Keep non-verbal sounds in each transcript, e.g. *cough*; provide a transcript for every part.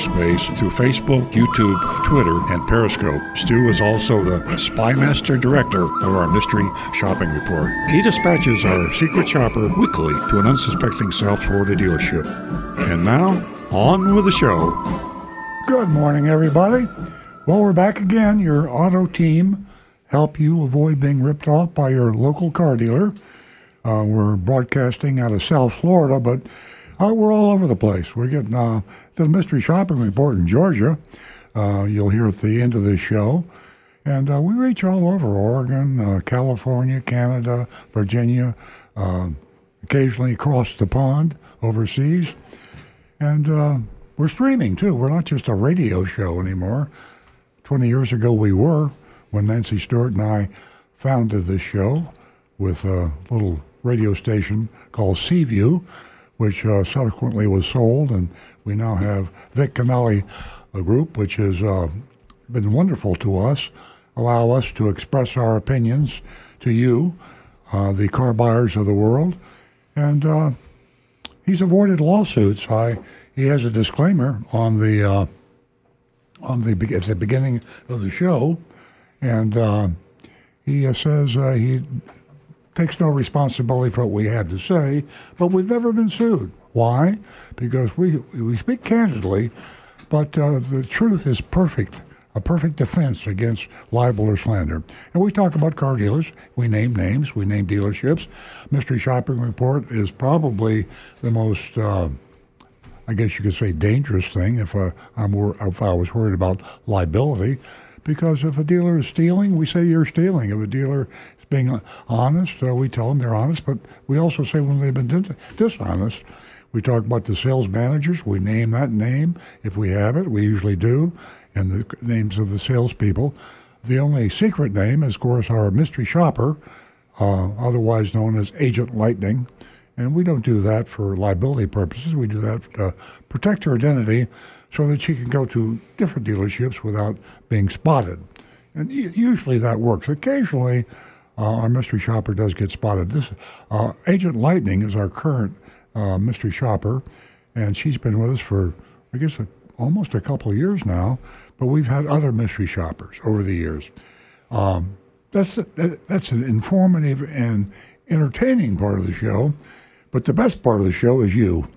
cyberspace through Facebook, YouTube, Twitter, and Periscope. Stu is also the Spymaster Director of our Mystery Shopping Report. He dispatches our secret shopper weekly to an unsuspecting South Florida dealership. And now, on with the show. Good morning, everybody. Well, we're back again. Your auto team help you avoid being ripped off by your local car dealer. Uh, we're broadcasting out of South Florida, but uh, we're all over the place. We're getting uh, the mystery shopping report in Georgia. Uh, you'll hear at the end of this show. And uh, we reach all over Oregon, uh, California, Canada, Virginia, uh, occasionally across the pond overseas. And uh, we're streaming too. We're not just a radio show anymore. 20 years ago, we were when Nancy Stewart and I founded this show with a little radio station called Seaview which uh, subsequently was sold, and we now have Vic Canelli a group, which has uh, been wonderful to us, allow us to express our opinions to you, uh, the car buyers of the world, and uh, he's avoided lawsuits. I he has a disclaimer on the uh, on the at the beginning of the show, and uh, he says he takes no responsibility for what we had to say, but we've never been sued. Why? Because we we speak candidly, but uh, the truth is perfect, a perfect defense against libel or slander. And we talk about car dealers. We name names. We name dealerships. Mystery Shopping Report is probably the most. Uh, I guess you could say dangerous thing if uh, I'm if I was worried about liability, because if a dealer is stealing, we say you're stealing. If a dealer being honest. Uh, we tell them they're honest, but we also say when they've been dis- dishonest. We talk about the sales managers. We name that name if we have it. We usually do, and the names of the salespeople. The only secret name is, of course, our mystery shopper, uh, otherwise known as Agent Lightning. And we don't do that for liability purposes. We do that to protect her identity so that she can go to different dealerships without being spotted. And usually that works. Occasionally, uh, our mystery shopper does get spotted. This uh, Agent Lightning is our current uh, mystery shopper, and she's been with us for I guess a, almost a couple of years now. But we've had other mystery shoppers over the years. Um, that's that's an informative and entertaining part of the show, but the best part of the show is you.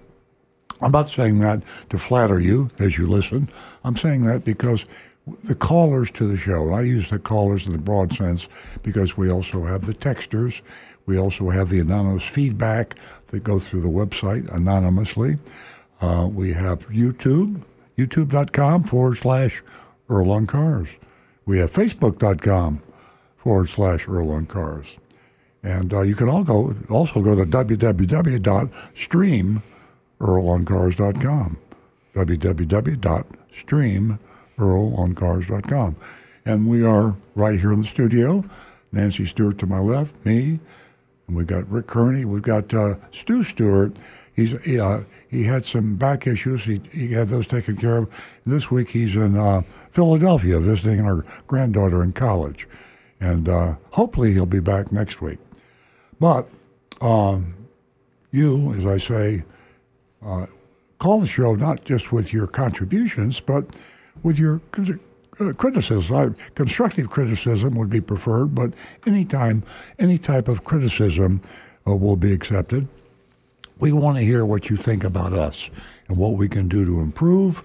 I'm not saying that to flatter you as you listen. I'm saying that because the callers to the show. I use the callers in the broad sense because we also have the texters. We also have the anonymous feedback that go through the website anonymously. Uh, we have YouTube, youtube.com forward slash Earl on Cars. We have facebook.com forward slash Earl on Cars. And uh, you can all go, also go to www.streamearloncars.com. www.stream cars.com. And we are right here in the studio. Nancy Stewart to my left, me, and we've got Rick Kearney. We've got uh, Stu Stewart. He's he, uh, he had some back issues. He, he had those taken care of. This week he's in uh, Philadelphia visiting our granddaughter in college, and uh, hopefully he'll be back next week. But um, you, as I say, uh, call the show not just with your contributions, but with your uh, criticism. constructive criticism would be preferred, but anytime, any type of criticism uh, will be accepted. We want to hear what you think about us and what we can do to improve.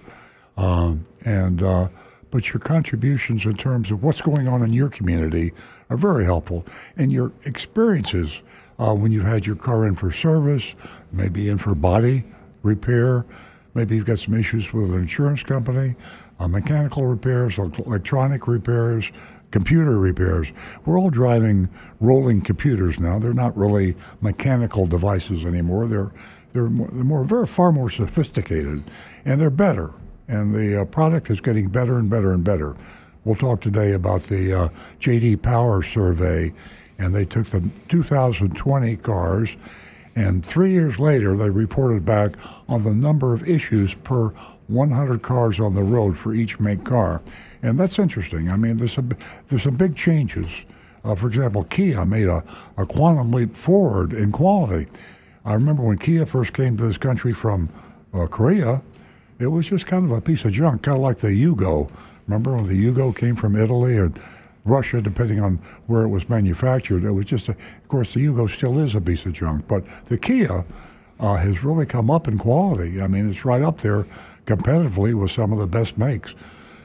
Um, and uh, but your contributions in terms of what's going on in your community are very helpful, and your experiences uh, when you've had your car in for service, maybe in for body repair, maybe you've got some issues with an insurance company uh, mechanical repairs, electronic repairs, computer repairs. We're all driving rolling computers now. They're not really mechanical devices anymore. They're they're more, they're more very far more sophisticated, and they're better. and the uh, product is getting better and better and better. We'll talk today about the uh, JD Power survey, and they took the 2020 cars, and three years later, they reported back on the number of issues per 100 cars on the road for each make car, and that's interesting. I mean, there's some there's some big changes. Uh, for example, Kia made a, a quantum leap forward in quality. I remember when Kia first came to this country from uh, Korea, it was just kind of a piece of junk, kind of like the Yugo. Remember when the Yugo came from Italy or Russia, depending on where it was manufactured? It was just, a, of course, the Yugo still is a piece of junk, but the Kia uh, has really come up in quality. I mean, it's right up there competitively with some of the best makes.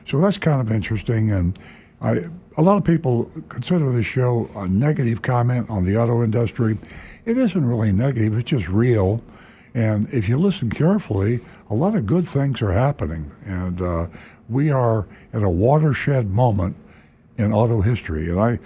So that's kind of interesting. And I, a lot of people consider this show a negative comment on the auto industry. It isn't really negative, it's just real. And if you listen carefully, a lot of good things are happening. And uh, we are at a watershed moment in auto history. And I,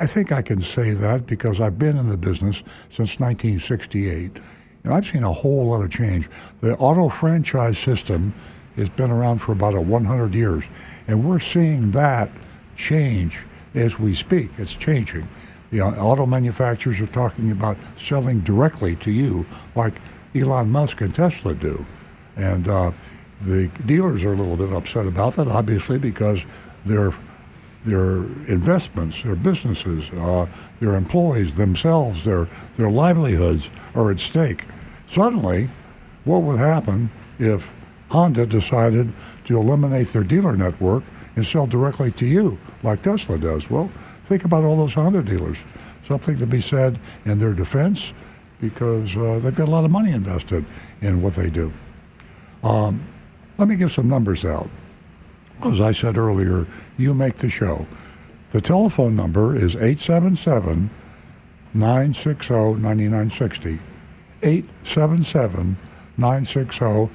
I think I can say that because I've been in the business since 1968. And I've seen a whole lot of change. The auto franchise system has been around for about a 100 years. And we're seeing that change as we speak. It's changing. The auto manufacturers are talking about selling directly to you, like Elon Musk and Tesla do. And uh, the dealers are a little bit upset about that, obviously, because their their investments, their businesses, uh, their employees themselves, their their livelihoods are at stake. Suddenly, what would happen if Honda decided to eliminate their dealer network and sell directly to you, like Tesla does? Well, think about all those Honda dealers. Something to be said in their defense because uh, they've got a lot of money invested in what they do. Um, let me give some numbers out. As I said earlier, you make the show. The telephone number is 877 960 9960. 877 960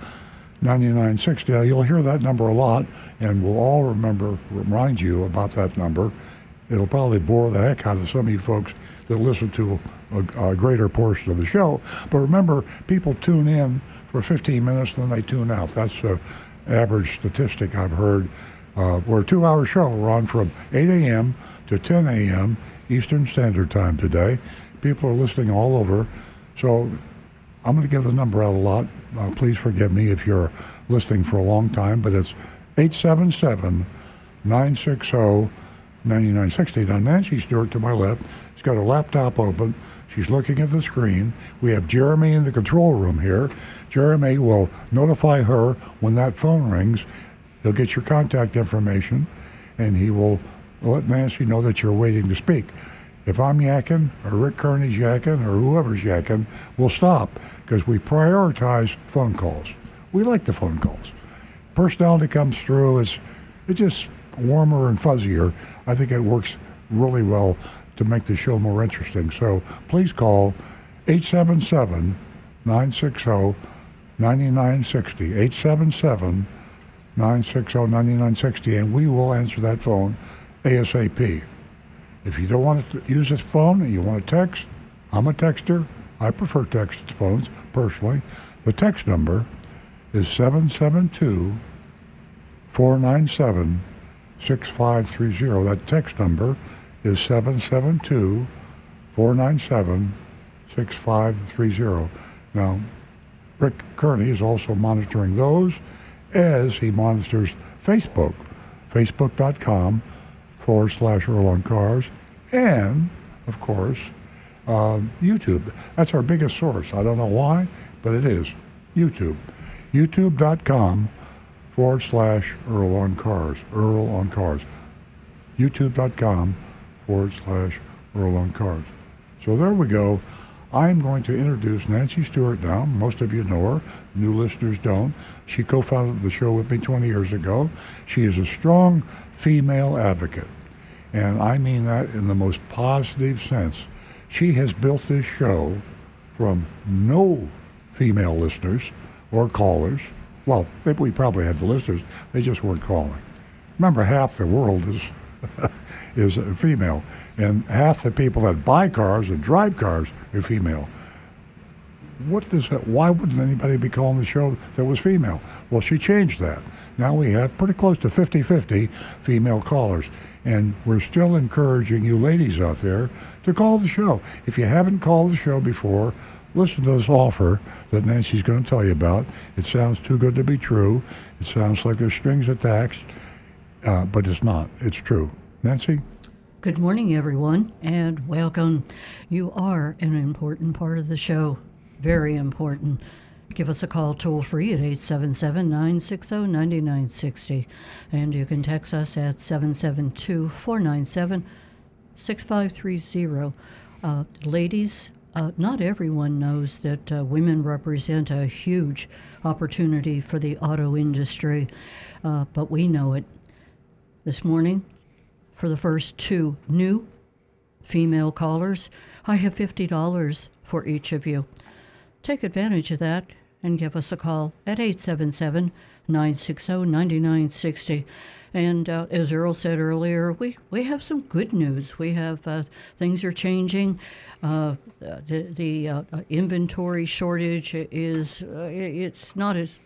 9960. You'll hear that number a lot, and we'll all remember, remind you about that number. It'll probably bore the heck out of some of you folks that listen to a, a greater portion of the show. But remember, people tune in for 15 minutes, then they tune out. That's the average statistic I've heard. Uh, we're a two-hour show. We're on from 8 a.m. to 10 a.m. Eastern Standard Time today. People are listening all over. So I'm going to give the number out a lot. Uh, please forgive me if you're listening for a long time, but it's 877 960 9960. Now, Nancy Stewart to my left she's got her laptop open. She's looking at the screen. We have Jeremy in the control room here. Jeremy will notify her when that phone rings. He'll get your contact information and he will let Nancy know that you're waiting to speak. If I'm yakking or Rick Kearney's yakking or whoever's yakking, we'll stop because we prioritize phone calls. We like the phone calls. Personality comes through. It's, it's just warmer and fuzzier. I think it works really well to make the show more interesting. So please call 877 960 9960. 877 960 9960, and we will answer that phone ASAP. If you don't want to use this phone and you want to text, I'm a texter. I prefer text phones personally. The text number is 772 497 6530. That text number is 772 497 6530. Now, Rick Kearney is also monitoring those as he monitors Facebook, facebook.com forward slash Earl on Cars, and, of course, uh, YouTube. That's our biggest source. I don't know why, but it is YouTube. YouTube.com forward slash Earl on Cars. Earl on Cars. YouTube.com forward slash Earl on Cars. So there we go. I'm going to introduce Nancy Stewart now. Most of you know her. New listeners don't. She co-founded the show with me 20 years ago. She is a strong female advocate. And I mean that in the most positive sense. She has built this show from no female listeners or callers well, we probably had the listeners. They just weren't calling. Remember, half the world is *laughs* is female, and half the people that buy cars and drive cars are female. what does that, why wouldn't anybody be calling the show that was female? Well, she changed that. Now we have pretty close to 50 50 female callers. And we're still encouraging you ladies out there to call the show. If you haven't called the show before, listen to this offer that Nancy's going to tell you about. It sounds too good to be true. It sounds like there's strings attached, uh, but it's not. It's true. Nancy? Good morning, everyone, and welcome. You are an important part of the show. Very important. Give us a call toll free at 877 960 9960. And you can text us at 772 497 6530. Uh, ladies, uh, not everyone knows that uh, women represent a huge opportunity for the auto industry, uh, but we know it. This morning, for the first two new female callers, I have $50 for each of you. Take advantage of that and give us a call at 877 960 9960. And uh, as Earl said earlier, we, we have some good news. We have uh, things are changing. Uh, the the uh, inventory shortage is uh, it's not as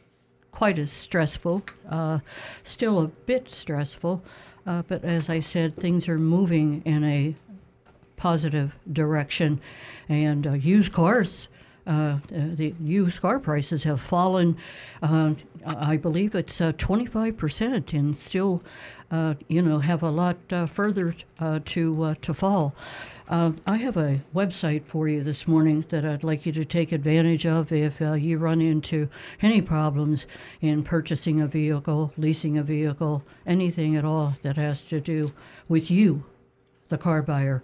quite as stressful. Uh, still a bit stressful, but as I said, things are moving in a positive direction, and used cars uh, the used car prices have fallen. Uh, I believe it's uh, 25%, and still, uh, you know, have a lot uh, further uh, to to fall. I have a website for you this morning that I'd like you to take advantage of if you run into any problems in purchasing a vehicle, leasing a vehicle, anything at all that has to do with you, the car buyer.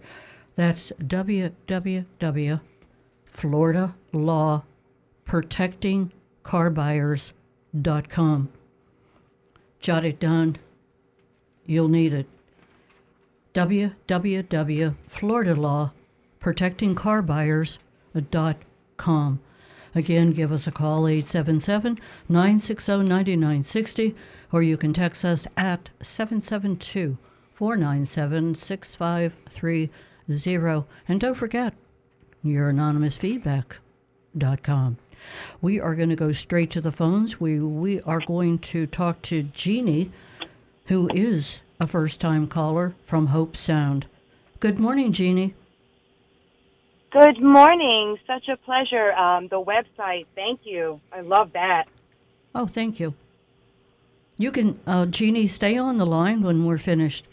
That's www Florida Law Protecting Carbuyers.com. Jot it down. You'll need it. www.floridalawprotectingcarbuyers.com. Again, give us a call 877 960 9960 or you can text us at 772 497 6530. And don't forget, youranonymousfeedback.com. We are going to go straight to the phones. We we are going to talk to Jeannie, who is a first-time caller from Hobe Sound. Good morning, Jeannie. Good morning. Such a pleasure. Um, the website. Thank you. I love that. Oh, thank you. You can, uh, Jeannie, stay on the line when we're finished,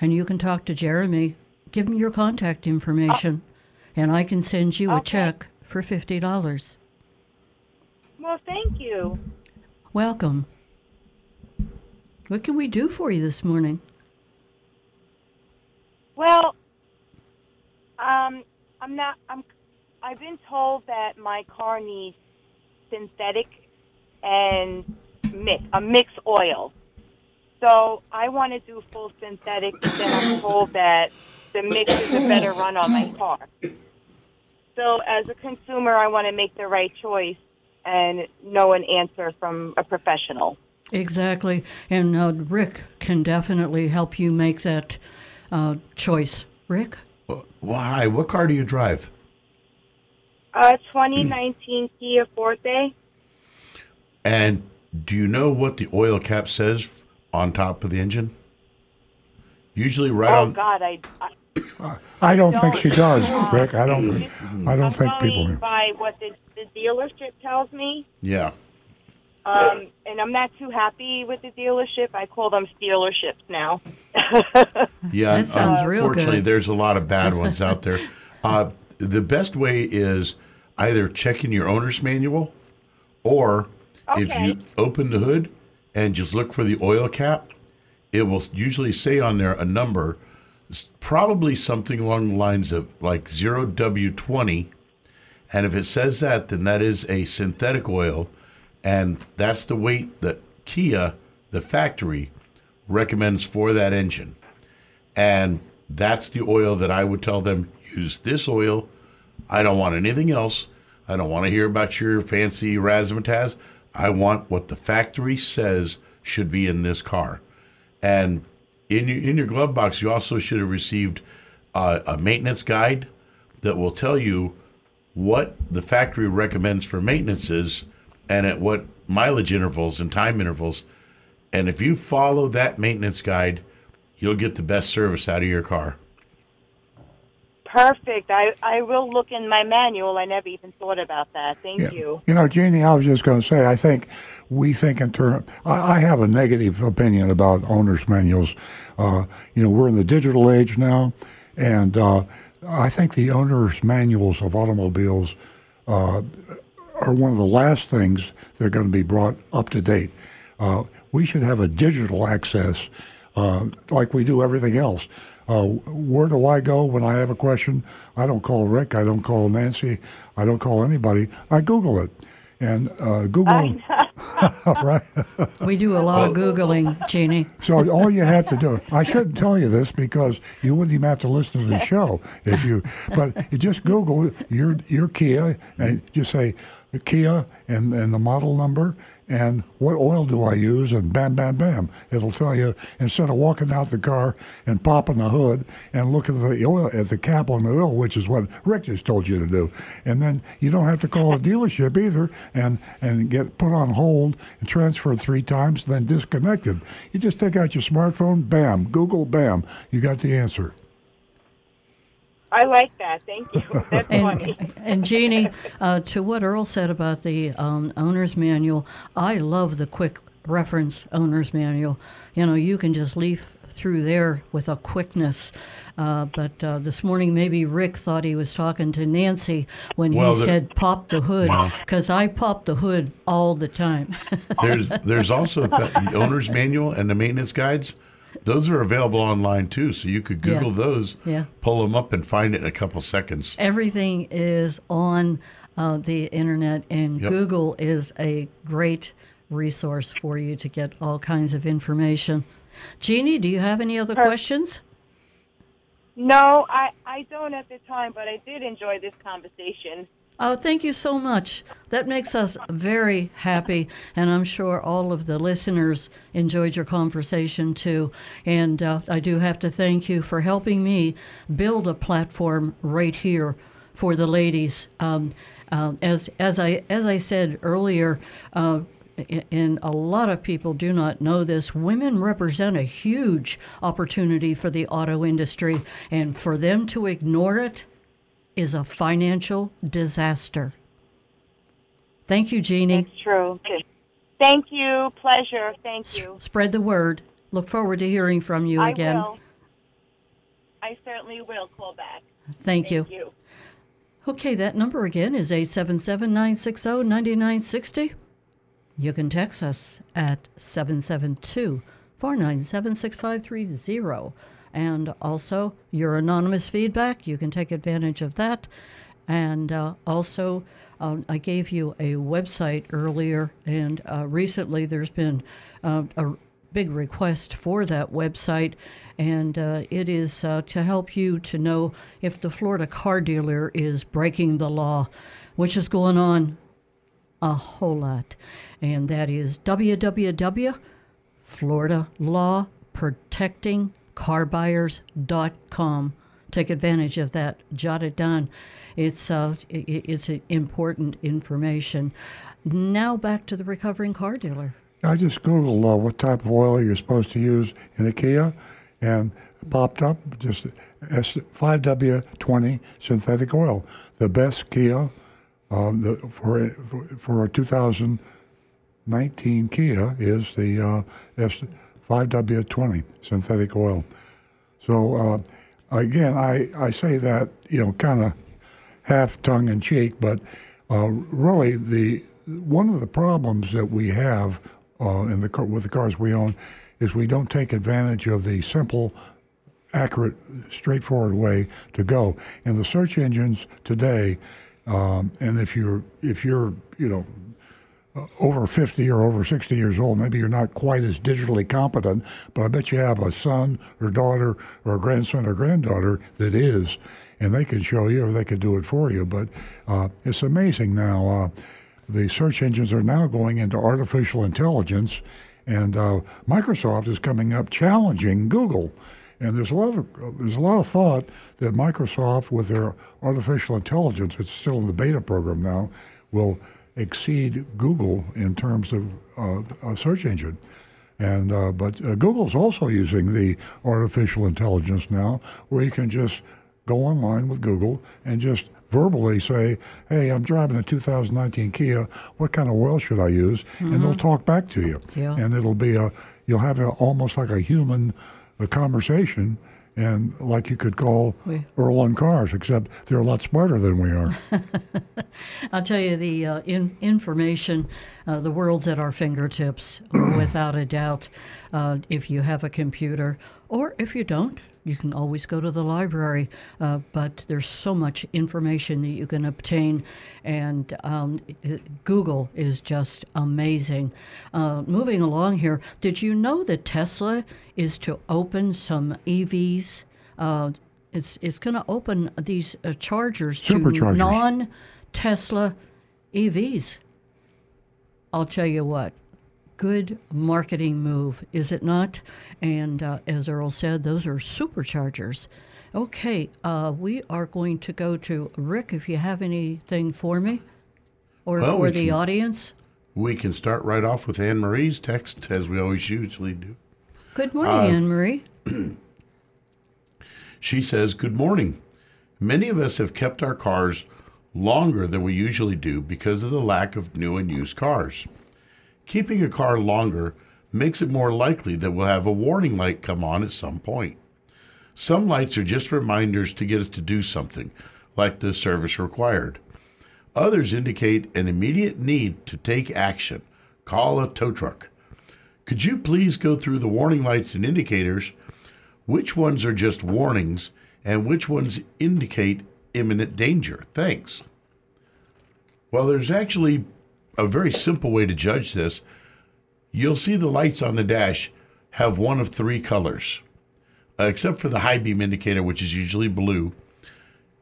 and you can talk to Jeremy. Give him your contact information and I can send you okay. a check for $50. Well, thank you. Welcome. What can we do for you this morning? Well, um, I'm not. I'm. I've been told that my car needs synthetic and mix a mixed oil. So I want to do full synthetic, but then I'm told that the mix is a better run on my car. So as a consumer, I want to make the right choice and know an answer from a professional. Exactly. And uh, Rick can definitely help you make that uh, choice. Rick? Why? What car do you drive? Uh, 2019 *clears throat* Kia Forte. And do you know what the oil cap says on top of the engine? Usually, right oh, on. Oh God, I, I *coughs* I don't think she does, Rick. I don't. I don't I'm think going people. by what the, the dealership tells me. Yeah. Um, and I'm not too happy with the dealership. I call them dealerships now. *laughs* Yeah. That sounds real Unfortunately, good. there's a lot of bad ones out there. *laughs* Uh, the best way is either checking your owner's manual, or if Okay. you open the hood and just look for the oil cap, it will usually say on there a number, s- probably something along the lines of like 0W20. And if it says that, then that is a synthetic oil. And that's the weight that Kia, the factory, recommends for that engine. And that's the oil that I would tell them use this oil. I don't want anything else. I don't want to hear about your fancy razzmatazz. I want what the factory says should be in this car. And in your, in your glove box, you also should have received uh, a maintenance guide that will tell you what the factory recommends for maintenance is and at what mileage intervals and time intervals. And if you follow that maintenance guide, you'll get the best service out of your car. Perfect. I, I will look in my manual. I never even thought about that. Thank Yeah. you. You know, Jeannie, I was just going to say, I think we think in terms. I, I have a negative opinion about owner's manuals. Uh, you know, we're in the digital age now, and uh, I think the owner's manuals of automobiles uh, are one of the last things that are going to be brought up to date. Uh, we should have a digital access uh, like we do everything else. Uh, where do I go when I have a question? I don't call Rick. I don't call Nancy. I don't call anybody. I Google it. And uh, Google, *laughs* right? *laughs* We do a lot of Googling, Jeannie. So all you have to do, I shouldn't tell you this because you wouldn't even have to listen to the show if you, but you just Google your your Kia and just say Kia and, and the model number and what oil do I use and bam, bam, bam. It'll tell you instead of walking out the car and popping the hood and looking at the oil at the cap on the oil, which is what Rick just told you to do. And then you don't have to call a dealership either and, and get put on hold and transferred three times, then disconnected. You just take out your smartphone, bam, Google, bam, you got the answer. I like that. Thank you. *laughs* That's funny. And, and Jeannie, uh, to what Earl said about the um, owner's manual, I love the quick reference owner's manual. You know, you can just leaf through there with a quickness. Uh, but uh, this morning, maybe Rick thought he was talking to Nancy when Well, he the- said pop the hood, Well- because I pop the hood all the time. There's there's also the, *laughs* the owner's manual and the maintenance guides. Those are available online too, so you could Google Yeah. those, Yeah. pull them up, and find it in a couple seconds. Everything is on uh, the internet, and Yep. Google is a great resource for you to get all kinds of information. Jeannie, do you have any other questions? No, I, I don't at the time, but I did enjoy this conversation. Oh, thank you so much. That makes us very happy, and I'm sure all of the listeners enjoyed your conversation too. And uh, I do have to thank you for helping me build a platform right here for the ladies. Um, uh, as as I as I said earlier. Uh, and a lot of people do not know this. Women represent a huge opportunity for the auto industry, and for them to ignore it is a financial disaster. Thank you, Jeannie. It's true. Thank you. Pleasure. Thank you. Spread the word. Look forward to hearing from you I again. will. I certainly will call back. Thank you. Thank you. Okay, that number again is 877 960 9960. You can text us at 772 497 6530. And also, your anonymous feedback, you can take advantage of that. And uh, also, um, I gave you a website earlier, and uh, recently there's been uh, a big request for that website, and uh, it is uh, to help you to know if the Florida car dealer is breaking the law, which is going on a whole lot. And that is www.floridalawprotectingcarbuyers.com. Take advantage of that. Jot it down. It's uh, it's important information. Now back to the recovering car dealer. I just Googled uh, what type of oil you're supposed to use in a Kia, and popped up just S- 5W20 synthetic oil, the best Kia um, the, for for a 2019 Kia is the uh, S 5W20 synthetic oil. So uh, again, I, I say that you know kind of half tongue in cheek, but uh, really the one of the problems that we have uh, in the car, with the cars we own is we don't take advantage of the simple, accurate, straightforward way to go. And the search engines today, um, and if you're if you're you know over 50 or over 60 years old, maybe you're not quite as digitally competent, but I bet you have a son or daughter or a grandson or granddaughter that is, and they can show you or they can do it for you. But uh, it's amazing now. Uh, the search engines are now going into artificial intelligence, and uh, Microsoft is coming up challenging Google. And there's a lot of there's a lot of thought that Microsoft, with their artificial intelligence, it's still in the beta program now, will exceed Google in terms of uh, a search engine. And uh, but uh, Google's also using the artificial intelligence now, where you can just go online with Google and just verbally say, "Hey, I'm driving a 2019 Kia. What kind of oil should I use?" And they'll talk back to you. Yeah. And it'll be a you'll have a, almost like a human a conversation. And like you could call We- Earl on cars, except they're a lot smarter than we are. *laughs* I'll tell you the uh, in, information, uh, the world's at our fingertips, *clears throat* without a doubt. Uh, if you have a computer, or if you don't, you can always go to the library. Uh, but there's so much information that you can obtain, and um, Google is just amazing. Uh, moving along here, did you know that Tesla is to open some EVs? Uh, it's it's going to open these uh, chargers to non Tesla EVs. I'll tell you what, good marketing move, is it not? And uh, as Earl said, those are superchargers. Okay, uh, we are going to go to Rick if you have anything for me or Well, for we the can- audience. We can start right off with Anne Marie's text, as we always usually do. Good morning, Anne Marie. *clears throat* She says, Good morning. Many of us have kept our cars longer than we usually do because of the lack of new and used cars. Keeping a car longer makes it more likely that we'll have a warning light come on at some point. Some lights are just reminders to get us to do something, like the service required. Others indicate an immediate need to take action. Call a tow truck. Could you please go through the warning lights and indicators which ones are just warnings and which ones indicate imminent danger? Thanks. Well, there's actually a very simple way to judge this. You'll see the lights on the dash have one of three colors, uh, except for the high beam indicator, which is usually blue.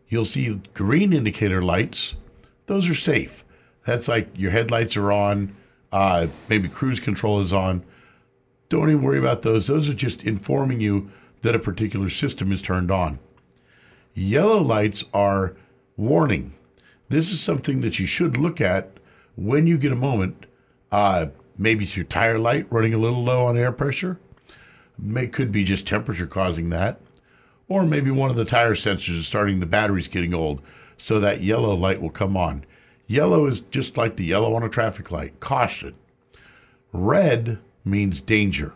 You'll see green indicator lights. Those are safe. That's like your headlights are on, uh, maybe cruise control is on. Don't even worry about those. Those are just informing you that a particular system is turned on. Yellow lights are warning. This is something that you should look at when you get a moment. Uh, maybe it's your tire light running a little low on air pressure. It could be just temperature causing that. Or maybe one of the tire sensors is starting, the battery's getting old, so that yellow light will come on. Yellow is just like the yellow on a traffic light caution. Red means danger.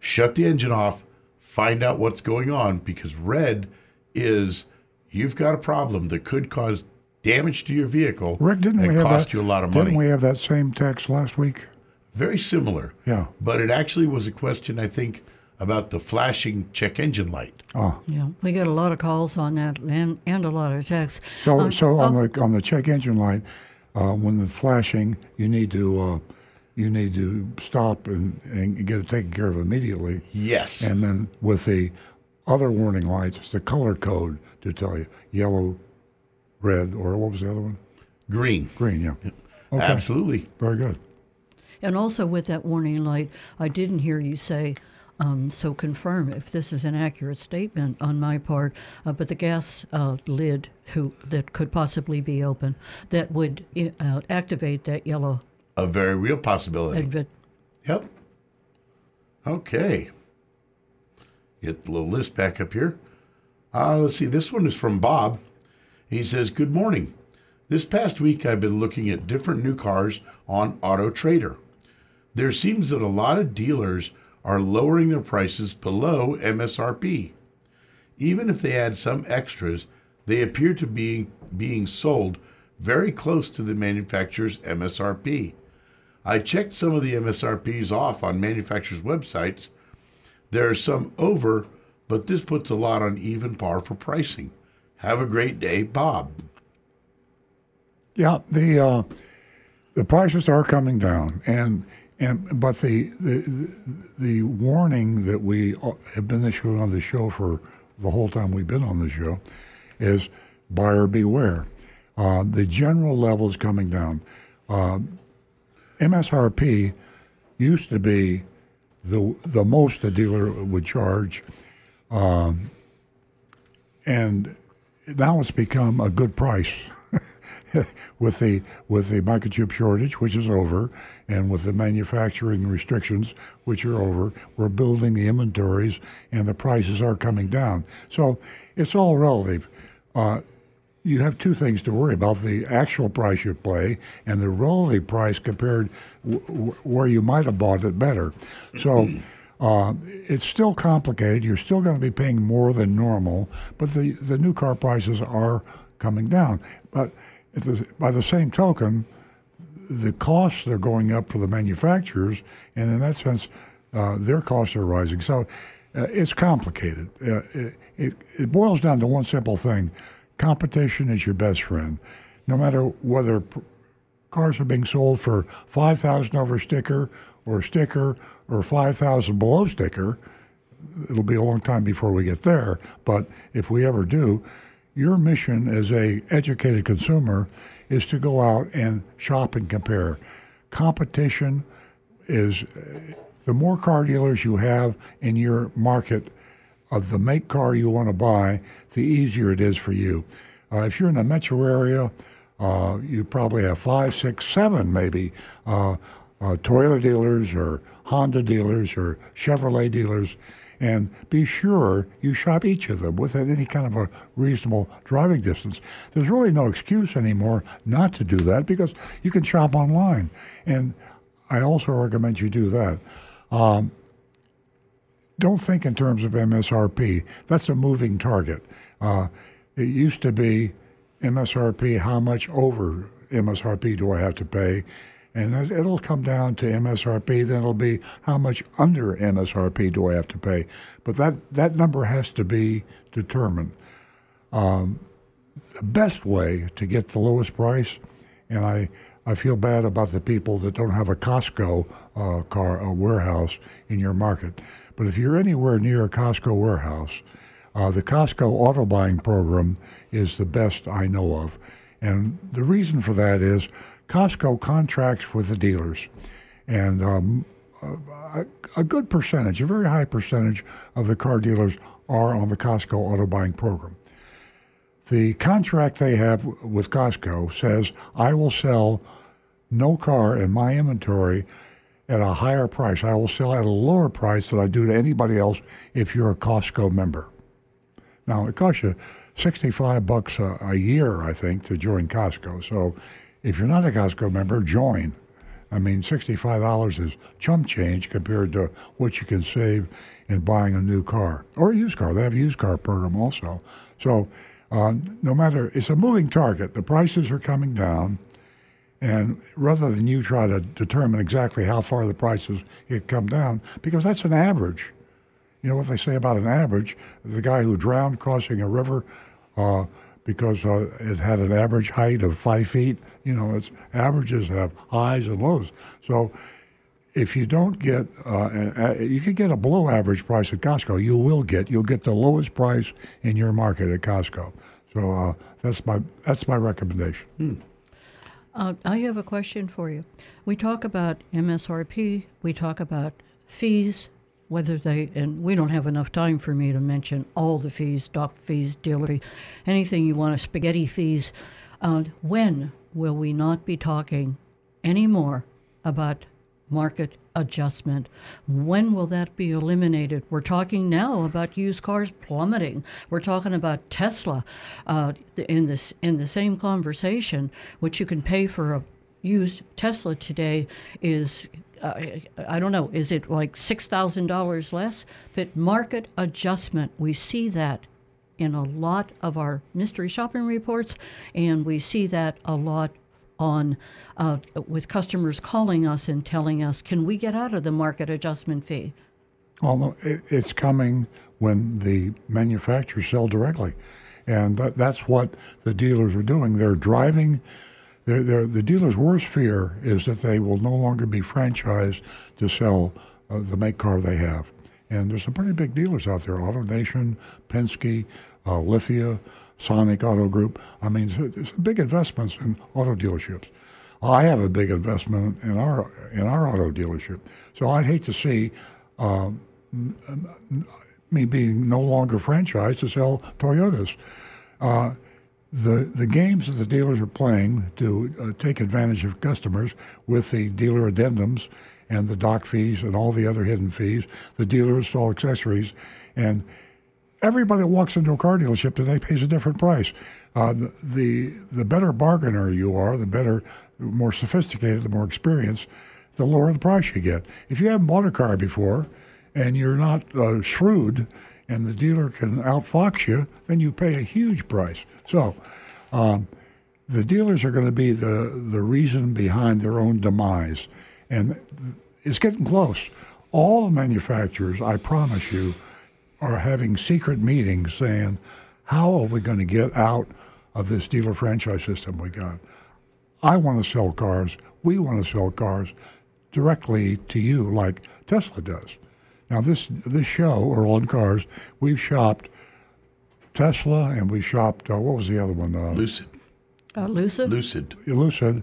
Shut the engine off, find out what's going on because red is you've got a problem that could cause damage to your vehicle Rick, didn't and we have cost that, you a lot of money? Didn't we have that same text last week? Very similar. Yeah. But it actually was a question, I think, about the flashing check engine light. Oh, Yeah, we get a lot of calls on that and, and a lot of texts. so Um, so on oh, the on the check engine light, uh, when the flashing, you need to uh, you need to stop and, and get it taken care of immediately. Yes. And then with the other warning lights, it's the color code to tell you yellow, red, or what was the other one? Green. Green. Yeah. Okay. Absolutely. Very good. And also with that warning light, I didn't hear you say, um, so confirm if this is an accurate statement on my part, uh, but the gas uh, lid who, that could possibly be open that would uh, activate that yellow. A very real possibility. advert- Yep. Okay. Get the little list back up here. Uh, let's see. This one is from Bob. He says, Good morning. This past week, I've been looking at different new cars on Auto Trader. There seems that a lot of dealers are lowering their prices below MSRP. Even if they add some extras, they appear to be being sold very close to the manufacturer's MSRP. I checked some of the MSRPs off on manufacturers' websites. There are some over, but this puts a lot on even par for pricing. Have a great day, Bob. Yeah, the uh, the prices are coming down, and and but the the the warning that we have been issuing on the show for the whole time we've been on the show is buyer beware. Uh, the general level is coming down. Uh, MSRP used to be the the most a dealer would charge Um, and now it's become a good price *laughs* with the with the microchip shortage, which is over, and with the manufacturing restrictions, which are over. We're building the inventories, and the prices are coming down. So it's all relative. Uh, you have two things to worry about: the actual price you pay and the relative price compared w- w- where you might have bought it better. So. Uh, it's still complicated. You're still going to be paying more than normal, but the, the new car prices are coming down. But by the same token, the costs are going up for the manufacturers, and in that sense, uh, their costs are rising. So uh, it's complicated. Uh, it, it, boils down to one simple thing competition is your best friend. No matter whether cars are being sold for 5000 over sticker or sticker or 5000 below sticker, it'll be a long time before we get there. But if we ever do, your mission as a educated consumer is to go out and shop and compare. Competition is the more car dealers you have in your market of the make car you want to buy, the easier it is for you. Uh, if you're in the metro area, uh, you probably have five, six, seven maybe uh, uh Toyota dealers or Honda dealers or Chevrolet dealers, and be sure you shop each of them within any kind of a reasonable driving distance. There's really no excuse anymore not to do that because you can shop online, and I also recommend you do that. Um, don't think in terms of MSRP. That's a moving target. Uh, it used to be MSRP, how much over MSRP do I have to pay? And it'll come down to MSRP, then it'll be how much under MSRP do I have to pay. But that, that number has to be determined. Um, the best way to get the lowest price, and I, I feel bad about the people that don't have a Costco uh, car a warehouse in your market. But if you're anywhere near a Costco warehouse, uh, the Costco auto buying program is the best I know of. And the reason for that is Costco contracts with the dealers, and um, a, a, good percentage, a very high percentage of the car dealers are on the Costco auto buying program. The contract they have with Costco says, I will sell no car in my inventory at a higher price. I will sell at a lower price than I do to anybody else if you're a Costco member. Now, it costs you 65 bucks a, a year, I think, to join Costco. So if you're not a Costco member, join. I mean, $65 is chump change compared to what you can save in buying a new car or a used car. They have a used car program also. So, uh, no matter, it's a moving target. The prices are coming down. And rather than you try to determine exactly how far the prices get come down, because that's an average. You know what they say about an average? The guy who drowned crossing a river uh, because uh, it had an average height of five feet. You know, it's averages have highs and lows. So if you don't get, uh, you can get a below average price at Costco. You will get, you'll get the lowest price in your market at Costco. So uh, that's my that's my recommendation. Hmm. Uh, I have a question for you. We talk about MSRP. We talk about fees whether they and we don't have enough time for me to mention all the fees, doc fees, dealer fee, anything you want, spaghetti fees. Uh, when will we not be talking anymore about market adjustment? When will that be eliminated? We're talking now about used cars plummeting. We're talking about Tesla uh, in this in the same conversation, which you can pay for a used Tesla today is uh, I don't know, is it like $6,000 less? But market adjustment, we see that in a lot of our mystery shopping reports, and we see that a lot on uh, with customers calling us and telling us, "Can we get out of the market adjustment fee?" Well, it's coming when the manufacturers sell directly, and that's what the dealers are doing. They're driving they're, they're, the dealer's worst fear is that they will no longer be franchised to sell uh, the make car they have. And there's some pretty big dealers out there AutoNation, Penske, uh, Lithia, Sonic Auto Group. I mean, there's big investments in auto dealerships. I have a big investment in our in our auto dealership, so I'd hate to see um, me being no longer franchised to sell Toyotas. Uh, the the games that the dealers are playing to uh, take advantage of customers with the dealer addendums and the doc fees and all the other hidden fees, the dealer install accessories, and everybody walks into a car dealership today pays a different price. Uh, the, the the better bargainer you are, the better, more sophisticated, the more experienced, the lower the price you get. If you haven't bought a car before, and you're not uh, shrewd, and the dealer can outfox you, then you pay a huge price. So, um, the dealers are going to be the the reason behind their own demise, and it's getting close. All the manufacturers, I promise you, are having secret meetings saying, "How are we going to get out of this dealer franchise system we got?" I want to sell cars. We want to sell cars directly to you, like Tesla does. Now, this this show, Earl on Cars, we've shopped Tesla and we shopped, uh, what was the other one? Uh, Lucid. Uh, Lucid? Lucid. Lucid.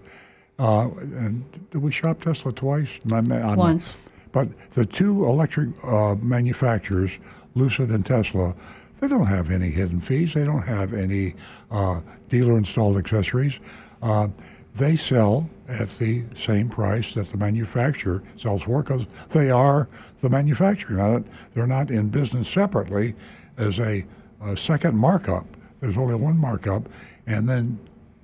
Uh, and did we shop Tesla twice? I may- I'm not- Once. But the two electric uh, manufacturers, Lucid and Tesla, they don't have any hidden fees. They don't have any uh, dealer installed accessories. Uh, they sell at the same price that the manufacturer sells for because they are the manufacturer. Not, they're not in business separately as a, a second markup. There's only one markup, and then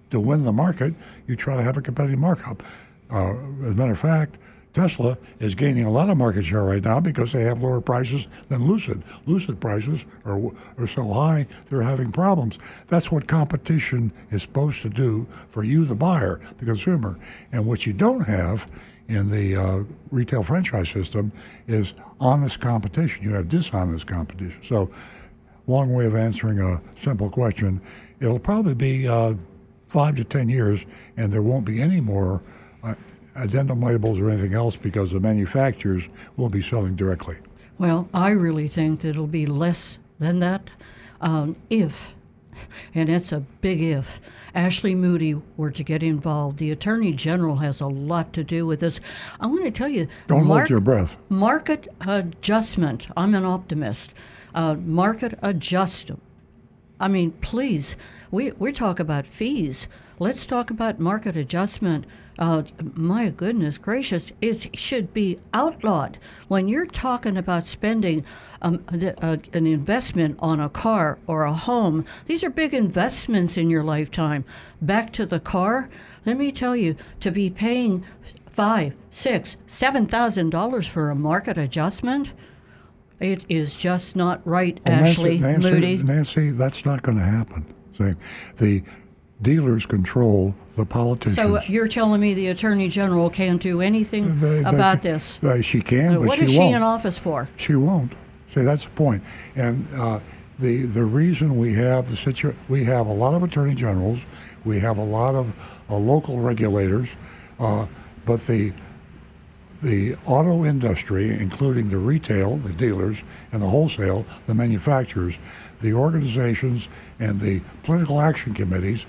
to win the market, you try to have a competitive markup. Uh, as a matter of fact, Tesla is gaining a lot of market share right now because they have lower prices than Lucid. Lucid prices are, are so high, they're having problems. That's what competition is supposed to do for you, the buyer, the consumer. And what you don't have in the uh, retail franchise system is honest competition. You have dishonest competition. So, long way of answering a simple question. It'll probably be uh, five to ten years, and there won't be any more uh, addendum labels or anything else because the manufacturers will be selling directly. Well, I really think that it'll be less than that um, if, and it's a big if, Ashley Moody were to get involved. The Attorney General has a lot to do with this. I want to tell you, Don't mark- hold your breath. market adjustment. I'm an optimist. Uh, market adjust. I mean, please, we we talk about fees. Let's talk about market adjustment. Uh, my goodness gracious, it should be outlawed when you're talking about spending um, uh, an investment on a car or a home. These are big investments in your lifetime. Back to the car. Let me tell you, to be paying five, six, seven thousand dollars for a market adjustment, it is just not right, Well, Ashley Nancy, Moody. Nancy, Nancy, that's not going to happen. See, the dealers control the politicians. So uh, you're telling me the Attorney General can't do anything They- they about this? uh, she can, but what she is she won't. in office for? She won't. See, that's the point. And uh, the the reason we have the situ- we have a lot of attorney generals, we have a lot of uh, local regulators, uh, but the the auto industry, including the retail, the dealers, and the wholesale, the manufacturers, the organizations, and the political action committees,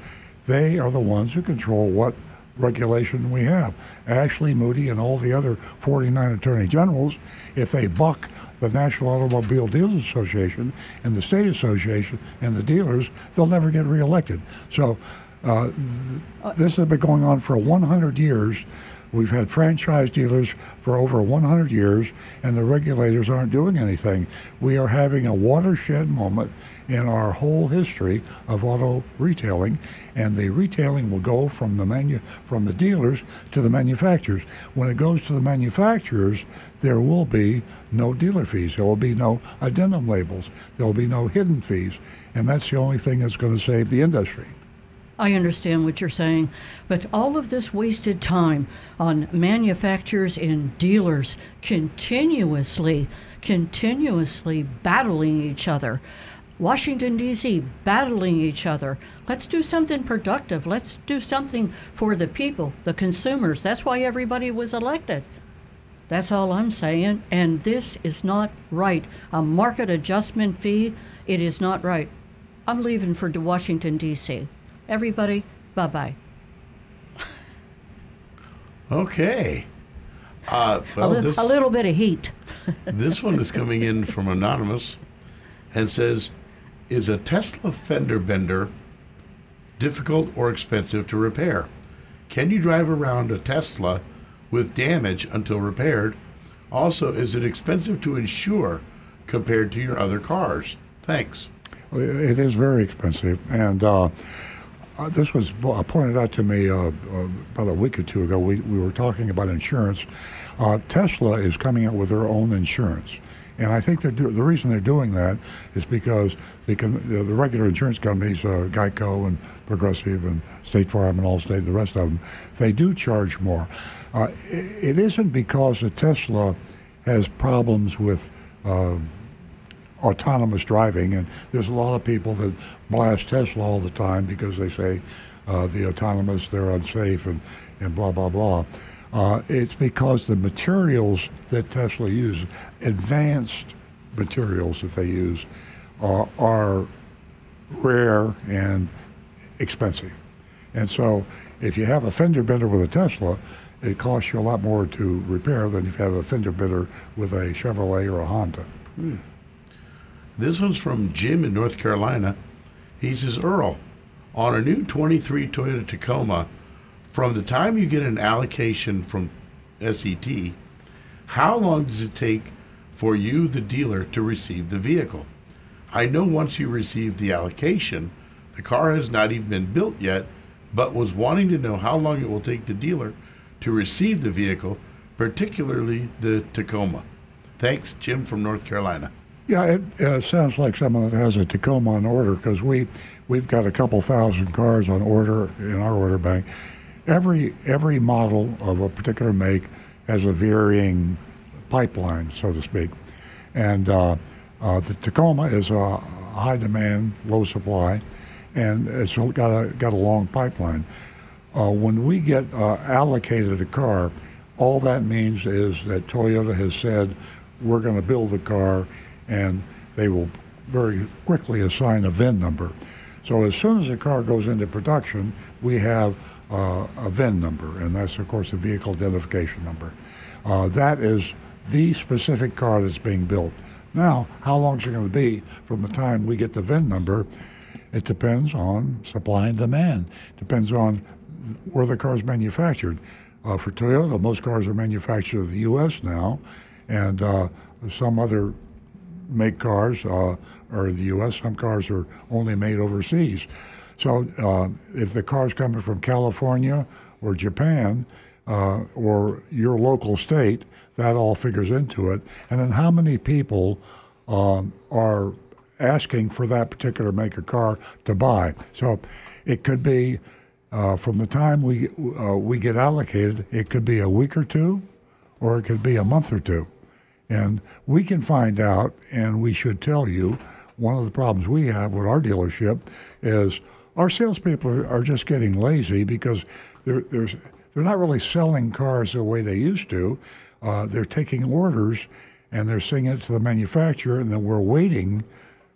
they are the ones who control what regulation we have. Ashley Moody and all the other 49 attorney generals, if they buck the National Automobile Dealers Association and the state association and the dealers, they'll never get reelected. So uh, th- this has been going on for 100 years. We've had franchise dealers for over 100 years, and the regulators aren't doing anything. We are having a watershed moment in our whole history of auto retailing, and the retailing will go from the manu- from the dealers to the manufacturers. When it goes to the manufacturers, there will be no dealer fees. There will be no addendum labels. There will be no hidden fees, and that's the only thing that's going to save the industry. I understand what you're saying, but all of this wasted time on manufacturers and dealers continuously, continuously battling each other. Washington, D.C., battling each other. Let's do something productive. Let's do something for the people, the consumers. That's why everybody was elected. That's all I'm saying. And this is not right. A market adjustment fee, it is not right. I'm leaving for Washington, D.C. Everybody, bye bye. Okay. Uh, A, well, li- this, a little bit of heat. *laughs* this one is coming in from Anonymous. and says, "Is a Tesla fender bender difficult or expensive to repair? Can you drive around a Tesla with damage until repaired? Also, is it expensive to insure compared to your other cars? Thanks." It is very expensive, and uh, uh, this was uh, pointed out to me uh, uh, about a week or two ago. We, we were talking about insurance. Uh, Tesla is coming out with their own insurance. And I think do- the reason they're doing that is because the, the regular insurance companies, uh, Geico and Progressive and State Farm and Allstate, the rest of them, they do charge more. It, isn't because the Tesla has problems with autonomous driving, and there's a lot of people that blast Tesla all the time because they say uh, the autonomous they're unsafe and, and blah blah blah. Uh, it's because the materials that Tesla uses, advanced materials that they use, uh, are rare and expensive. And so, if you have a fender bender with a Tesla, it costs you a lot more to repair than if you have a fender bender with a Chevrolet or a Honda. This one's from Jim in North Carolina. He says, Earl, on a new 23 Toyota Tacoma, from the time you get an allocation from SET, how long does it take for you, the dealer, to receive the vehicle? I know once you receive the allocation, the car has not even been built yet, but was wanting to know how long it will take the dealer to receive the vehicle, particularly the Tacoma. Thanks, Jim from North Carolina. Yeah, it uh, sounds like someone that has a Tacoma on order because we we've got a couple thousand cars on order in our order bank. Every every model of a particular make has a varying pipeline, so to speak, and uh, uh, the Tacoma is a high demand, low supply, and it's got a got a long pipeline. Uh, when we get uh, allocated a car, all that means is that Toyota has said we're going to build the car and they will very quickly assign a VIN number. So as soon as the car goes into production, we have uh, a VIN number, and that's of course a vehicle identification number. Uh, that is the specific car that's being built. Now, how long is it going to be from the time we get the VIN number? It depends on supply and demand. Depends on where the car is manufactured. Uh, for Toyota, most cars are manufactured in the U.S. now, and uh, some other make cars uh, in the U.S. Some cars are only made overseas. So uh, if the car's coming from California or Japan uh, or your local state, that all figures into it. And then how many people um, are asking for that particular make of car to buy? So it could be uh, from the time we uh, we get allocated, it could be a week or two, or it could be a month or two. And we can find out, and we should tell you, one of the problems we have with our dealership is our salespeople are, are just getting lazy because they're, they're, they're not really selling cars the way they used to. Uh, they're taking orders and they're sending it to the manufacturer, and then we're waiting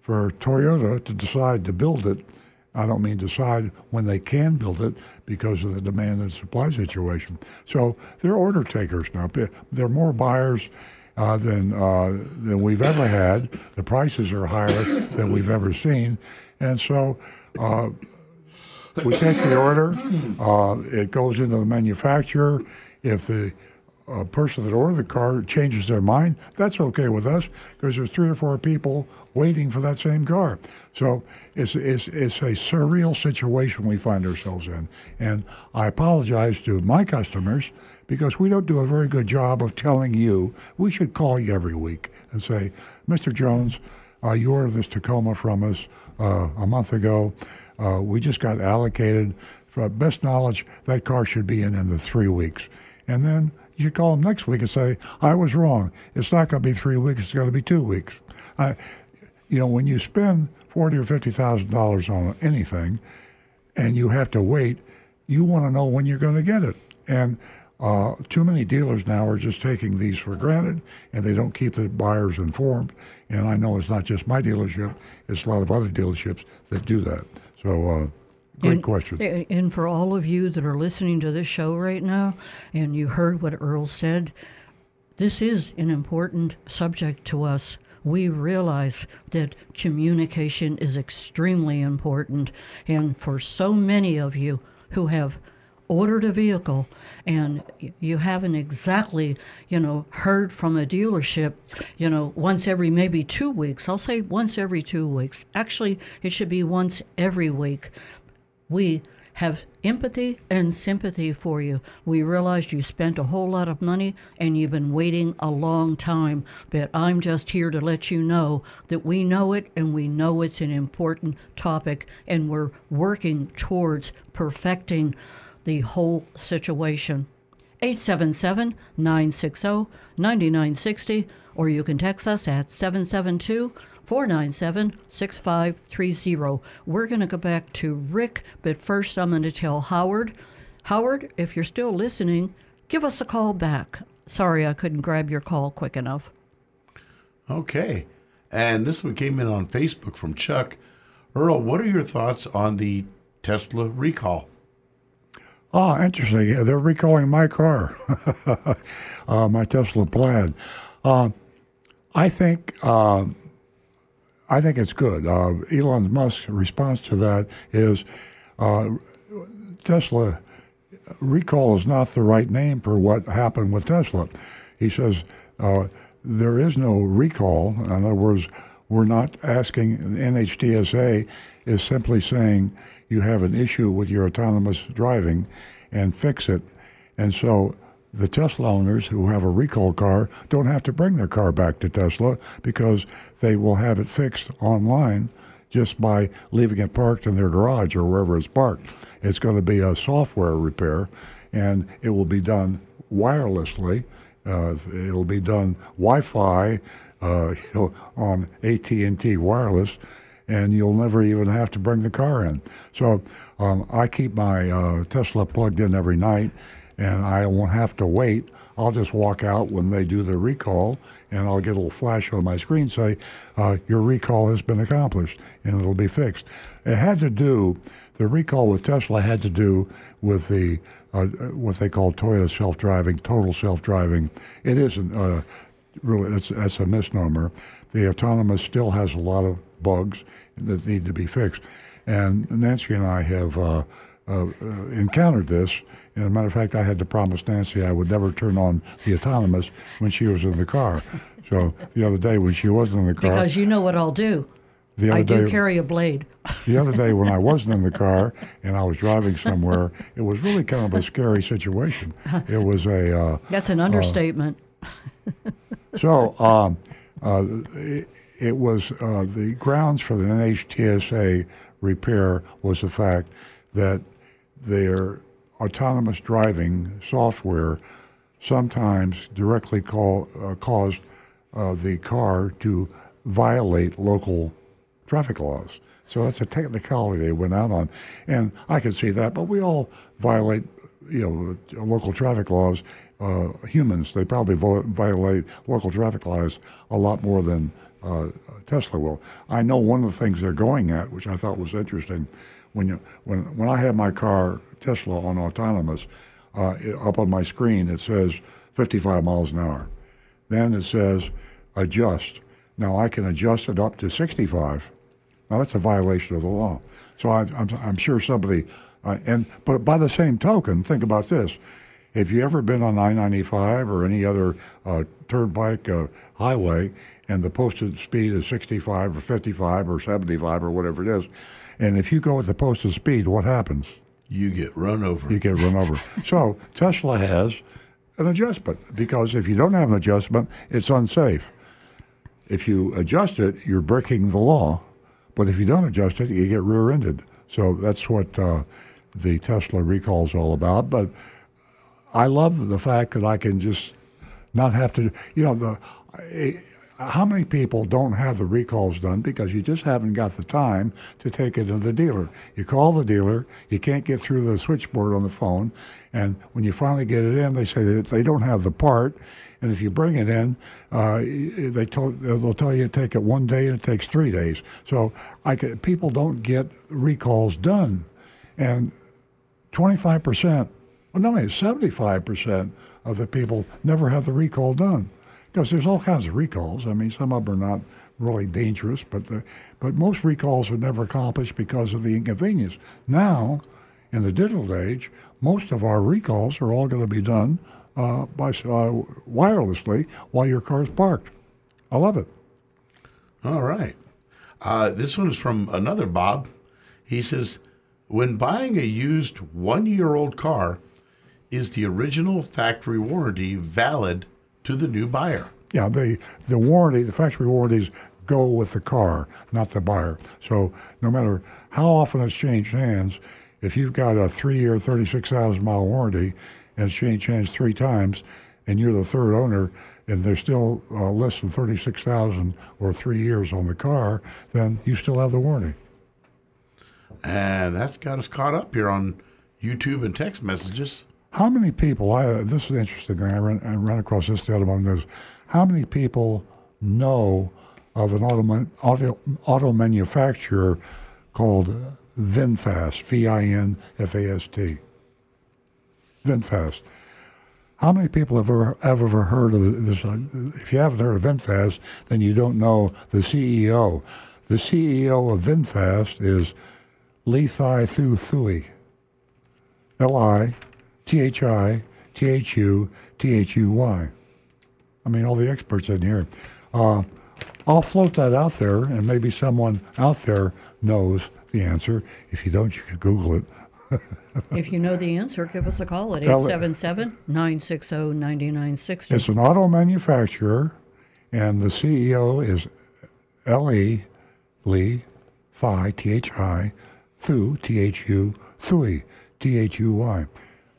for Toyota to decide to build it. I don't mean decide when they can build it because of the demand and supply situation. So they're order takers now. They're more buyers uh, than uh, than we've ever had. The prices are higher than we've ever seen, and so. Uh, we take the order. Uh, it goes into the manufacturer. If the uh, person that ordered the car changes their mind, that's okay with us because there's three or four people waiting for that same car. So it's, it's, it's a surreal situation we find ourselves in. And I apologize to my customers because we don't do a very good job of telling you. We should call you every week and say, Mr. Jones, uh, you ordered this Tacoma from us uh, a month ago. Uh, we just got allocated. For best knowledge, that car should be in in the three weeks. And then you should call them next week and say, I was wrong. It's not going to be three weeks. It's going to be two weeks. I, you know, when you spend forty or fifty thousand dollars on anything, and you have to wait, you want to know when you're going to get it. And uh, too many dealers now are just taking these for granted, and they don't keep the buyers informed. And I know it's not just my dealership; it's a lot of other dealerships that do that. So, uh, great and, question. And for all of you that are listening to this show right now, and you heard what Earl said, this is an important subject to us. we realize that communication is extremely important. And for so many of you who have ordered a vehicle and you haven't exactly, you know, heard from a dealership, you know, once every maybe two weeks. I'll say once every two weeks. Actually, it should be once every week. We have empathy and sympathy for you. We realized you spent a whole lot of money and you've been waiting a long time, but I'm just here to let you know that we know it and we know it's an important topic and we're working towards perfecting the whole situation. 877 960 9960, or you can text us at 772 497 6530. We're going to go back to Rick, but first I'm going to tell Howard. Howard, if you're still listening, give us a call back. Sorry I couldn't grab your call quick enough. Okay. And this one came in on Facebook from Chuck. Earl, what are your thoughts on the Tesla recall? Oh, interesting. They're recalling my car, *laughs* uh, my Tesla Plaid. Uh, I think uh, I think it's good. Uh, Elon Musk's response to that is uh, Tesla recall is not the right name for what happened with Tesla. He says uh, there is no recall. In other words, we're not asking NHTSA is simply saying you have an issue with your autonomous driving and fix it. And so the Tesla owners who have a recall car don't have to bring their car back to Tesla because they will have it fixed online just by leaving it parked in their garage or wherever it's parked. It's going to be a software repair and it will be done wirelessly. Uh, it'll be done Wi-Fi uh, *laughs* on AT&T wireless, and you'll never even have to bring the car in. So um, I keep my uh, Tesla plugged in every night, and I won't have to wait. I'll just walk out when they do the recall, and I'll get a little flash on my screen say, uh, "Your recall has been accomplished," and it'll be fixed. It had to do the recall with Tesla had to do with the uh, what they call Toyota self-driving, total self-driving. It isn't uh, really that's, that's a misnomer. The autonomous still has a lot of bugs that need to be fixed. And Nancy and I have uh, uh, encountered this. As a matter of fact, I had to promise Nancy I would never turn on the autonomous when she was in the car. So the other day when she wasn't in the car, Because you know what I'll do. the other I do day, carry a blade. the other day when I wasn't in the *laughs* car and I was driving somewhere, it was really kind of a scary situation. It was a uh, That's an understatement. *laughs* So um, uh, it, it was uh, the grounds for the NHTSA repair was the fact that their autonomous driving software sometimes directly call, uh, caused uh, the car to violate local traffic laws. So that's a technicality they went out on, and I can see that. But we all violate, you know, local traffic laws. Uh, humans, they probably violate local traffic laws a lot more than uh, Tesla will. I know one of the things they're going at, which I thought was interesting, when you when when I have my car Tesla on autonomous, uh, it, up on my screen it says 55 miles an hour. Then it says adjust. Now I can adjust it up to 65. Now that's a violation of the law. So I, I'm, I'm sure somebody, uh, and but by the same token, think about this: if you ever been on I-95 or any other uh, turnpike uh, highway, and the posted speed is 65 or 55 or 75 or whatever it is, and if you go at the posted speed, what happens? You get run over. You get run over. *laughs* so Tesla has an adjustment because if you don't have an adjustment, it's unsafe. If you adjust it, you're breaking the law, but if you don't adjust it, you get rear-ended. So that's what uh, the Tesla recall is all about. But I love the fact that I can just not have to. You know, the how many people don't have the recalls done because you just haven't got the time to take it to the dealer? You call the dealer, you can't get through the switchboard on the phone, and when you finally get it in, they say that they don't have the part. And if you bring it in, uh, they told, they'll tell you to take it one day and it takes three days. So I people don't get recalls done. And 25%, well, no, 75% of the people never have the recall done because there's all kinds of recalls. I mean, some of them are not really dangerous, but the, but most recalls are never accomplished because of the inconvenience. Now, in the digital age, most of our recalls are all going to be done uh, by uh, wirelessly while your car's parked. I love it. All right. Uh, this one is from another Bob. He says, when buying a used one year old car, is the original factory warranty valid to the new buyer? Yeah, the the warranty, the factory warranties go with the car, not the buyer. So no matter how often it's changed hands, if you've got a three-year, thirty-six thousand mile warranty and it's changed hands three times, and you're the third owner, and there's still uh, less than thirty-six thousand or three years on the car, then you still have the warranty. And that's got us caught up here on YouTube and text messages. How many people? I this is interesting thing. I ran, I ran across this the other one. News. How many people know of an auto, auto, auto manufacturer called VinFast? V-I-N-F-A-S-T. VinFast. How many people have ever, ever heard of this? If you haven't heard of VinFast, then you don't know the CEO. The CEO of VinFast is Li Thai Thu Thuy. L-I T H I T H U T H U Y. I mean, all the experts in here. Uh, I'll float that out there, and maybe someone out there knows the answer. If you don't, you can Google it. *laughs* if you know the answer, give us a call at Well, 877 960 9960. It's an auto manufacturer, and the CEO is L.E. Lee Thi, T-H-I, Thu, T-H-U, Thuy, T-H-U-Y.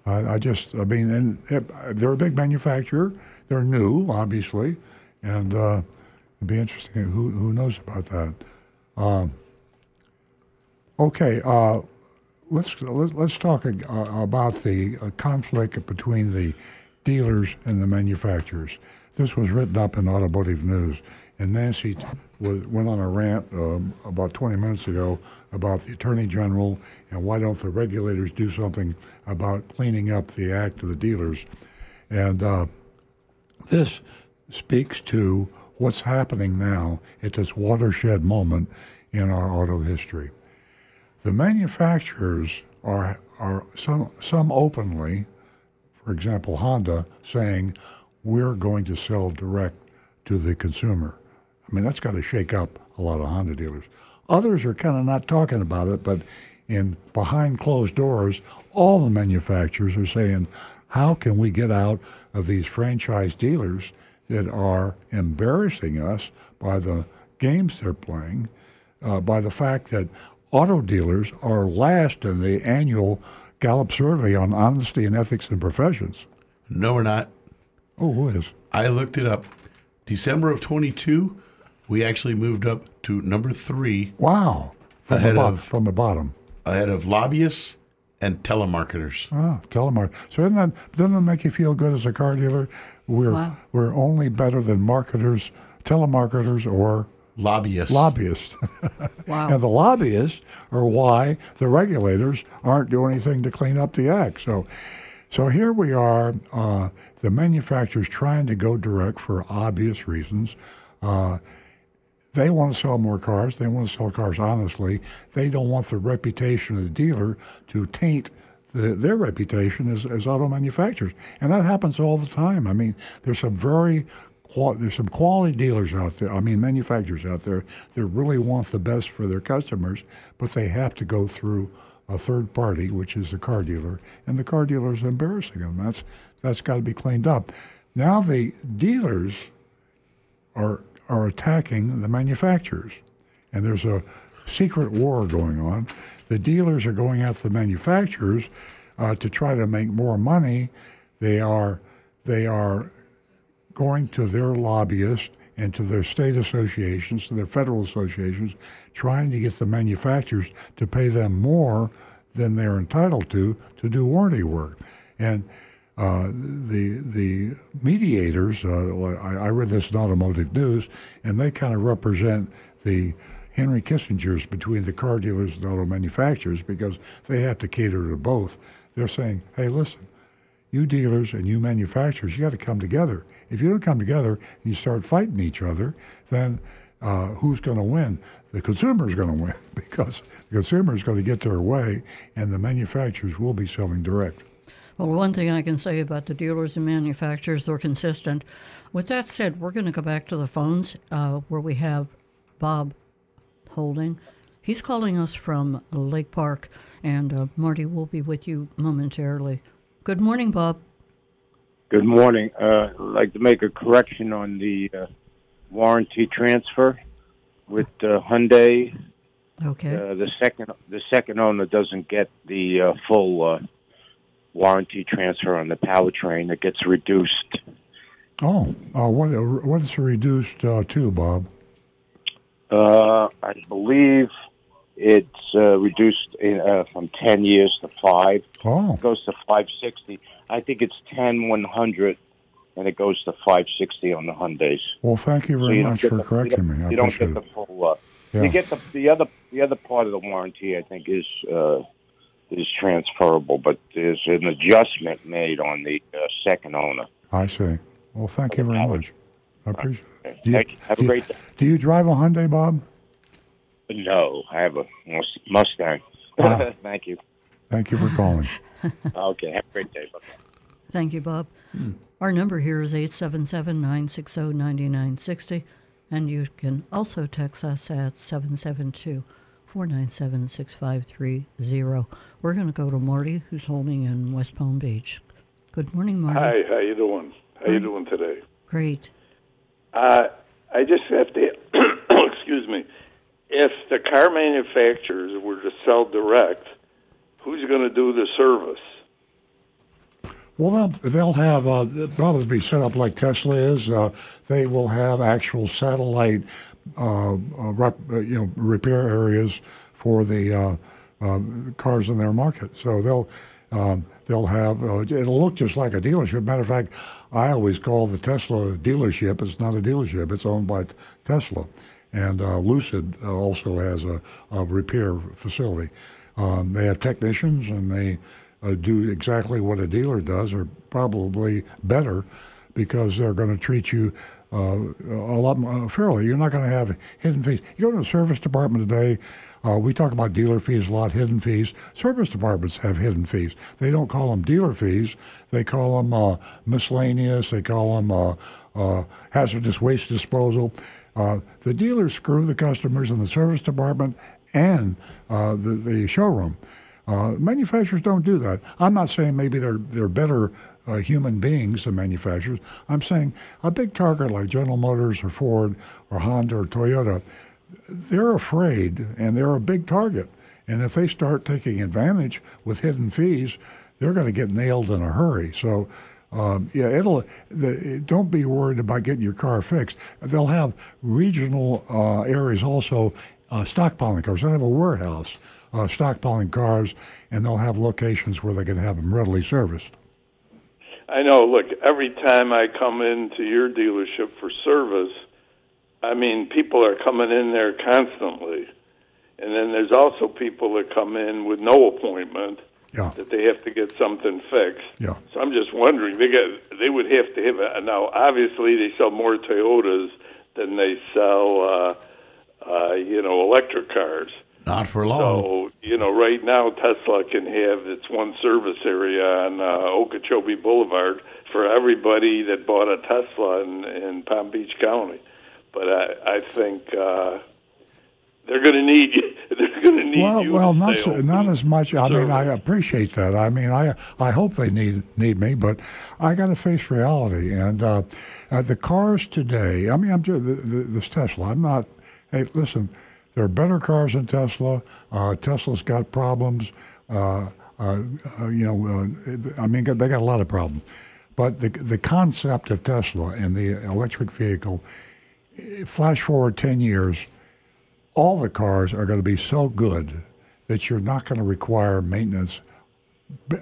I, I just, I mean, and it, they're a big manufacturer. They're new, obviously, and uh, it'd be interesting. Who who knows about that? Um, okay, uh, let's let, let's talk uh, about the uh, conflict between the dealers and the manufacturers. This was written up in Automotive News, and Nancy was, went on a rant um, about 20 minutes ago about the Attorney General and why don't the regulators do something about cleaning up the act of the dealers. And uh, this speaks to what's happening now at this watershed moment in our auto history. The manufacturers are, are some, some openly, for example, Honda, saying, we're going to sell direct to the consumer. I mean, that's got to shake up a lot of Honda dealers. Others are kind of not talking about it, but in behind closed doors, all the manufacturers are saying, how can we get out of these franchise dealers that are embarrassing us by the games they're playing, uh, by the fact that auto dealers are last in the annual Gallup survey on honesty and ethics in professions. No, we're not. Oh, who is? I looked it up. December of 22, we actually moved up to number three Wow. From, the, bo- of- from the bottom. ahead of lobbyists and telemarketers. Ah, telemark. So isn't that, doesn't that make you feel good as a car dealer? We're, Wow. we're only better than marketers, telemarketers, or Lobbyists. lobbyists. *laughs* Wow. and the lobbyists are why the regulators aren't doing anything to clean up the act. So, so here we are, uh, the manufacturers trying to go direct for obvious reasons. Uh, they want to sell more cars. They want to sell cars honestly. They don't want the reputation of the dealer to taint the, their reputation as, as auto manufacturers, and that happens all the time. I mean, there's some very there's some quality dealers out there. I mean, manufacturers out there that really want the best for their customers, but they have to go through a third party, which is the car dealer, and the car dealer is embarrassing them. That's that's got to be cleaned up. Now the dealers are are attacking the manufacturers, and there's a secret war going on. The dealers are going after the manufacturers uh, to try to make more money. They are they are going to their lobbyists and to their state associations, to their federal associations, trying to get the manufacturers to pay them more than they're entitled to to do warranty work. And uh, the the mediators, uh, I, I read this in Automotive News, and they kind of represent the Henry Kissingers between the car dealers and auto manufacturers because they have to cater to both. They're saying, hey, listen, you dealers and you manufacturers, you got to come together. If you don't come together and you start fighting each other, then uh, who's going to win? The consumer is going to win *laughs* because the consumer is going to get their way, and the manufacturers will be selling direct. Well, one thing I can say about the dealers and manufacturers, they're consistent. With that said, we're going to go back to the phones uh, where we have Bob Holding. He's calling us from Lake Park, and uh, Marty will be with you momentarily. Good morning, Bob. Good morning. Uh, I'd like to make a correction on the uh, warranty transfer with uh, Hyundai. Okay. Uh, the second the second owner doesn't get the uh, full uh, warranty transfer on the powertrain. that gets reduced. Oh, uh, what uh, what is reduced uh, to, Bob? Uh, I believe it's uh, reduced in, uh, from ten years to five. Oh, It goes to five sixty. I think it's ten one hundred, and it goes to five sixty on the Hyundai's. well, thank you So very you much for the- correcting me. I you don't get it. the full. Uh, Yeah. You get the the other the other part of the warranty. I think is uh, is transferable, but there's an adjustment made on the uh, second owner. I see. Well, thank you very much. I appreciate it. Okay. You, Thank you. Have a you- great day. Do you drive a Hyundai, Bob? No, I have a Mustang. Ah. *laughs* Thank you. Thank you for calling. *laughs* Okay, have a great day. Bye. Thank you, Bob. Our number here is 877 960 9960, and you can also text us at 772 497 6530. We're going to go to Marty, who's holding in West Palm Beach. Good morning, Marty. Hi, how you doing? How you doing today? Great. Uh, I just have to, *coughs* excuse me, if the car manufacturers were to sell direct, who's going to do the service? Well, they'll, they'll have uh, it'll probably be set up like Tesla is. Uh, they will have actual satellite, rep, uh, you know, repair areas for the uh, uh, cars in their market. So they'll um, they'll have uh, it'll look just like a dealership. Matter of fact, I always call the Tesla dealership. It's not a dealership. It's owned by Tesla, and uh, Lucid uh, also has a, a repair facility. Um, they have technicians and they uh, do exactly what a dealer does, or probably better, because they're going to treat you uh, a lot more fairly. You're not going to have hidden fees. You go to the service department today. Uh, we talk about dealer fees a lot, hidden fees. Service departments have hidden fees. They don't call them dealer fees. They call them uh, miscellaneous. They call them uh, uh, hazardous waste disposal. Uh, the dealers screw the customers in the service department and uh, the, the showroom. Uh, manufacturers don't do that. I'm not saying maybe they're they're better uh, human beings the manufacturers. I'm saying a big target like General Motors or Ford or Honda or Toyota, they're afraid and they're a big target. And if they start taking advantage with hidden fees, they're going to get nailed in a hurry. So. Um, yeah, it'll. The, don't be worried about getting your car fixed. They'll have regional uh, areas also uh, stockpiling cars. They'll have a warehouse uh, stockpiling cars, and they'll have locations where they can have them readily serviced. I know, look, every time I come into your dealership for service, I mean, people are coming in there constantly. And then there's also people that come in with no appointment Yeah, that they have to get something fixed. yeah. So I'm just wondering, they got they would have to have a, now. Obviously, they sell more Toyotas than they sell, uh, uh, you know, electric cars. Not for long. So you know, right now Tesla can have its one service area on uh, Okeechobee Boulevard for everybody that bought a Tesla in, in Palm Beach County. But I, I think uh, they're going to need you. *laughs* They're going to need Well, you. well, not so, not as much. I mean, I appreciate that. I mean, I I hope they need need me, but I got to face reality. And uh, uh, the cars today. I mean, I'm just the, the, this Tesla. I'm not. Hey, listen. There are better cars than Tesla. Uh, Tesla's got problems. Uh, uh, uh, you know, uh, I mean, they got a lot of problems. But the the concept of Tesla and the electric vehicle. Flash forward ten years all the cars are going to be so good that you're not going to require maintenance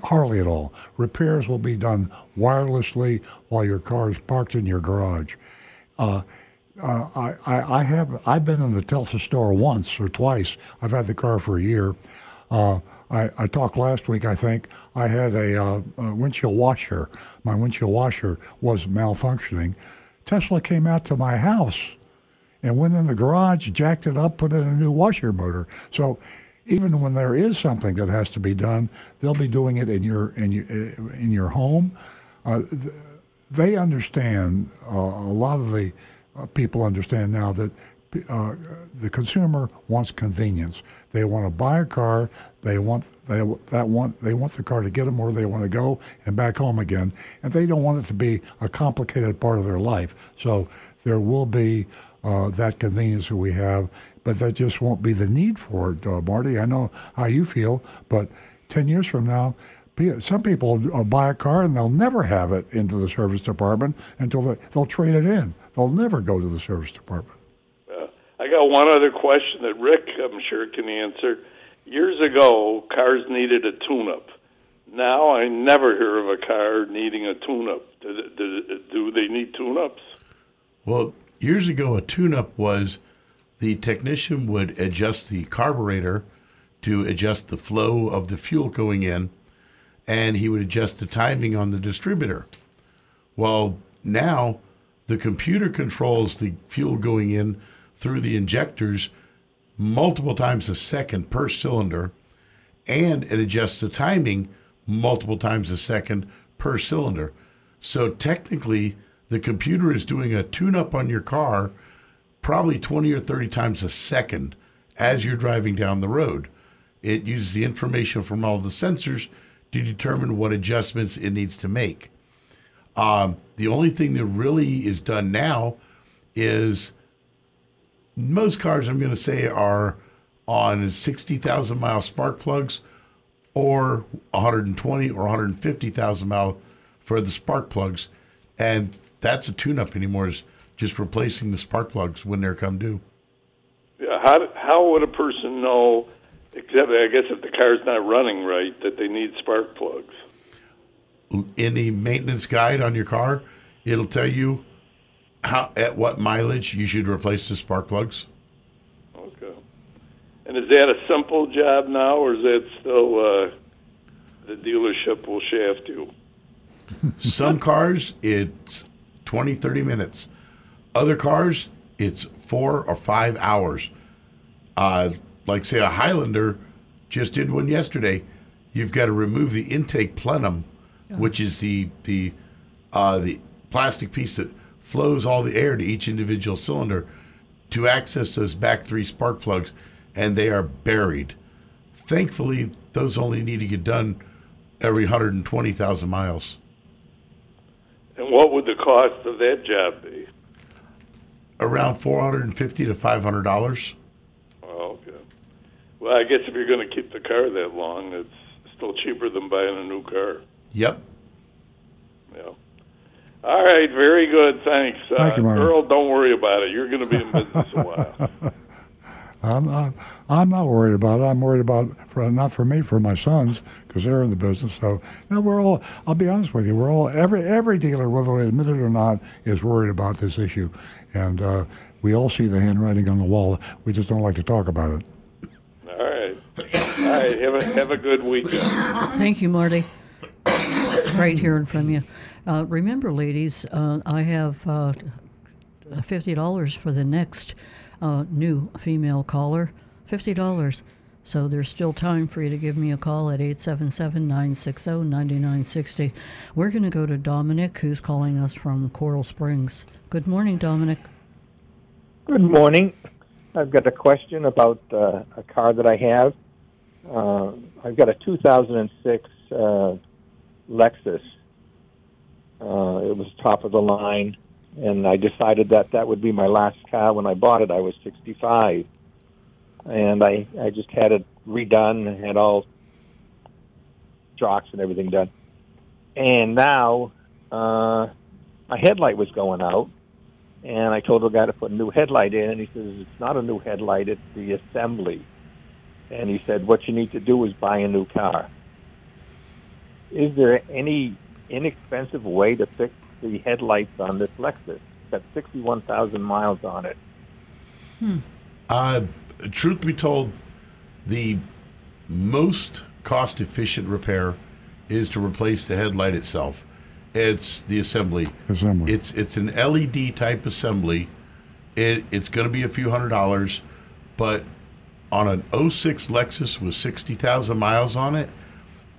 hardly at all. Repairs will be done wirelessly while your car is parked in your garage. Uh, uh, I, I, have I've been in the Tesla store once or twice. I've had the car for a year. Uh, I, I talked last week, I think. I had a, uh, a windshield washer. My windshield washer was malfunctioning. Tesla came out to my house and went in the garage, jacked it up, put in a new washer motor. So even when there is something that has to be done, they'll be doing it in your in your in your home. Uh, they understand. Uh, a lot of the uh, people understand now that uh, the consumer wants convenience. They want to buy a car. They want they that want they want the car to get them where they want to go and back home again, and they don't want it to be a complicated part of their life. So there will be uh, that convenience that we have, but that just won't be the need for it, uh, Marty. I know how you feel, but ten years from now. Some people uh, buy a car and they'll never have it into the service department until they, they'll trade it in. They'll never go to the service department. Uh, I got one other question that Rick, I'm sure, can answer. Years ago, cars needed a tune-up. Now, I never hear of a car needing a tune-up. Do, do, do they need tune-ups? Well, years ago, a tune-up was the technician would adjust the carburetor to adjust the flow of the fuel going in, and he would adjust the timing on the distributor. Well, now the computer controls the fuel going in through the injectors multiple times a second per cylinder, and it adjusts the timing multiple times a second per cylinder. So technically, the computer is doing a tune up on your car probably 20 or 30 times a second as you're driving down the road. It uses the information from all the sensors to determine what adjustments it needs to make. Um, the only thing that really is done now is most cars, I'm going to say, are on 60,000 mile spark plugs or 120 or 150,000 mile for the spark plugs. And that's a tune up anymore, is just replacing the spark plugs when they're come due. Yeah, how, how would a person know, except I guess if the car's not running right, that they need spark plugs? The maintenance guide on your car, it'll tell you how at what mileage you should replace the spark plugs. Okay. And is that a simple job now, or is that still uh, the dealership will shaft you? *laughs* Some cars, it's 20, 30 minutes. Other cars, it's four or five hours. Uh, like, say, a Highlander just did one yesterday. You've got to remove the intake plenum, oh. which is the the uh, the plastic piece that flows all the air to each individual cylinder to access those back three spark plugs, and they are buried. Thankfully, those only need to get done every 120,000 miles. And what would the cost of that job be? Around 450 to $500. Oh, okay. Well, I guess if you're going to keep the car that long, it's still cheaper than buying a new car. Yep. Yeah. All right, very good. Thanks. Thank uh, you, Earl, don't worry about it. You're going to be in business a while. *laughs* I'm not, I'm not worried about it. I'm worried about for not for me, for my sons, because they're in the business. So now we're all. I'll be honest with you. We're all every every dealer, whether they admit it or not, is worried about this issue, and uh, we all see the handwriting on the wall. We just don't like to talk about it. All right. All right. Have a have a good weekend. Thank you, Marty. *coughs* Great hearing from you. Uh, remember, ladies, uh, I have uh, $50 for the next uh, new female caller. $50. So there's still time for you to give me a call at 877 960 9960. We're going to go to Dominic, who's calling us from Coral Springs. Good morning, Dominic. Good morning. I've got a question about uh, a car that I have. Uh, I've got a 2006 uh, Lexus uh, it was top of the line, and I decided that that would be my last car. When I bought it, I was 65, and I I just had it redone, had all shocks and everything done, and now uh, my headlight was going out, and I told the guy to put a new headlight in, and he says it's not a new headlight, it's the assembly, and he said what you need to do is buy a new car. Is there any inexpensive way to fix the headlights on this Lexus. It's got 61,000 miles on it. Hmm. Uh, truth be told, the most cost efficient repair is to replace the headlight itself. It's the assembly. Assembly. It's it's an LED type assembly. It it's going to be a few hundred dollars, but on an 06 Lexus with 60,000 miles on it,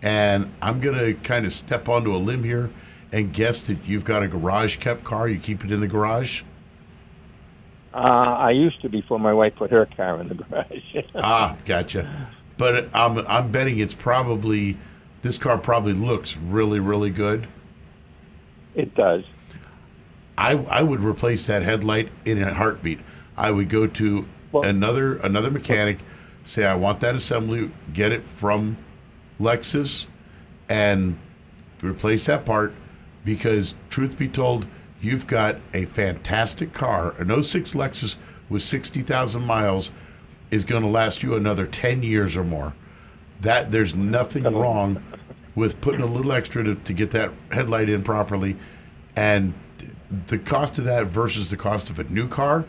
and I'm going to kind of step onto a limb here and guess that you've got a garage kept car. You keep it in the garage. Uh, I used to before my wife put her car in the garage. *laughs* ah, gotcha. But I'm I'm betting it's probably this car probably looks really really good. it does. I I would replace that headlight in a heartbeat. I would go to Well- another another mechanic, say I want that assembly, get it from Lexus, and replace that part. Because truth be told, you've got a fantastic car. An 06 Lexus with 60,000 miles is going to last you another 10 years or more. That there's nothing wrong with putting a little extra to, to get that headlight in properly, and the cost of that versus the cost of a new car,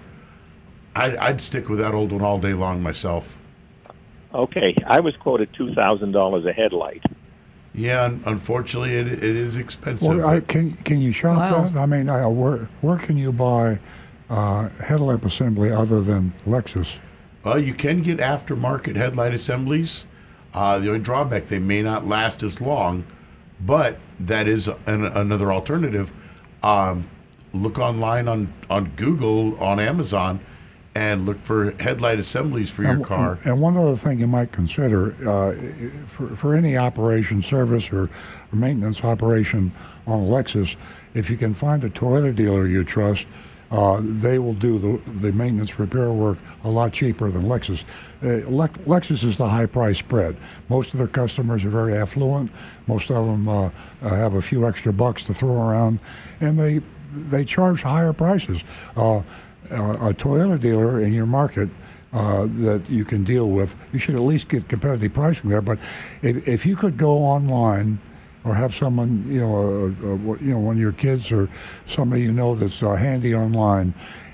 I'd, I'd stick with that old one all day long myself. Okay, I was quoted two thousand dollars a headlight. Yeah, un- unfortunately, it, it is expensive. Well, I, can can you shop Wow. that? I mean, uh, where where can you buy uh, headlamp assembly other than Lexus? Well, you can get aftermarket headlight assemblies. Uh, the only drawback, they may not last as long, but that is an, another alternative. Um, look online on, on Google, on Amazon, and look for headlight assemblies for your And- car. And, one other thing you might consider uh, for, for any operation, service, or, maintenance operation on Lexus, if you can find a Toyota dealer you trust, uh, they will do the, the maintenance repair work a lot cheaper than Lexus. Uh, Lex- Lexus is the high price spread. Most of their customers are very affluent. Most of them uh, uh, have a few extra bucks to throw around, and they they charge higher prices. Uh, a Toyota dealer in your market uh, that you can deal with, you should at least get competitive pricing there. But if, if you could go online or have someone, you know, uh, uh, you know, one of your kids or somebody you know that's uh, handy online,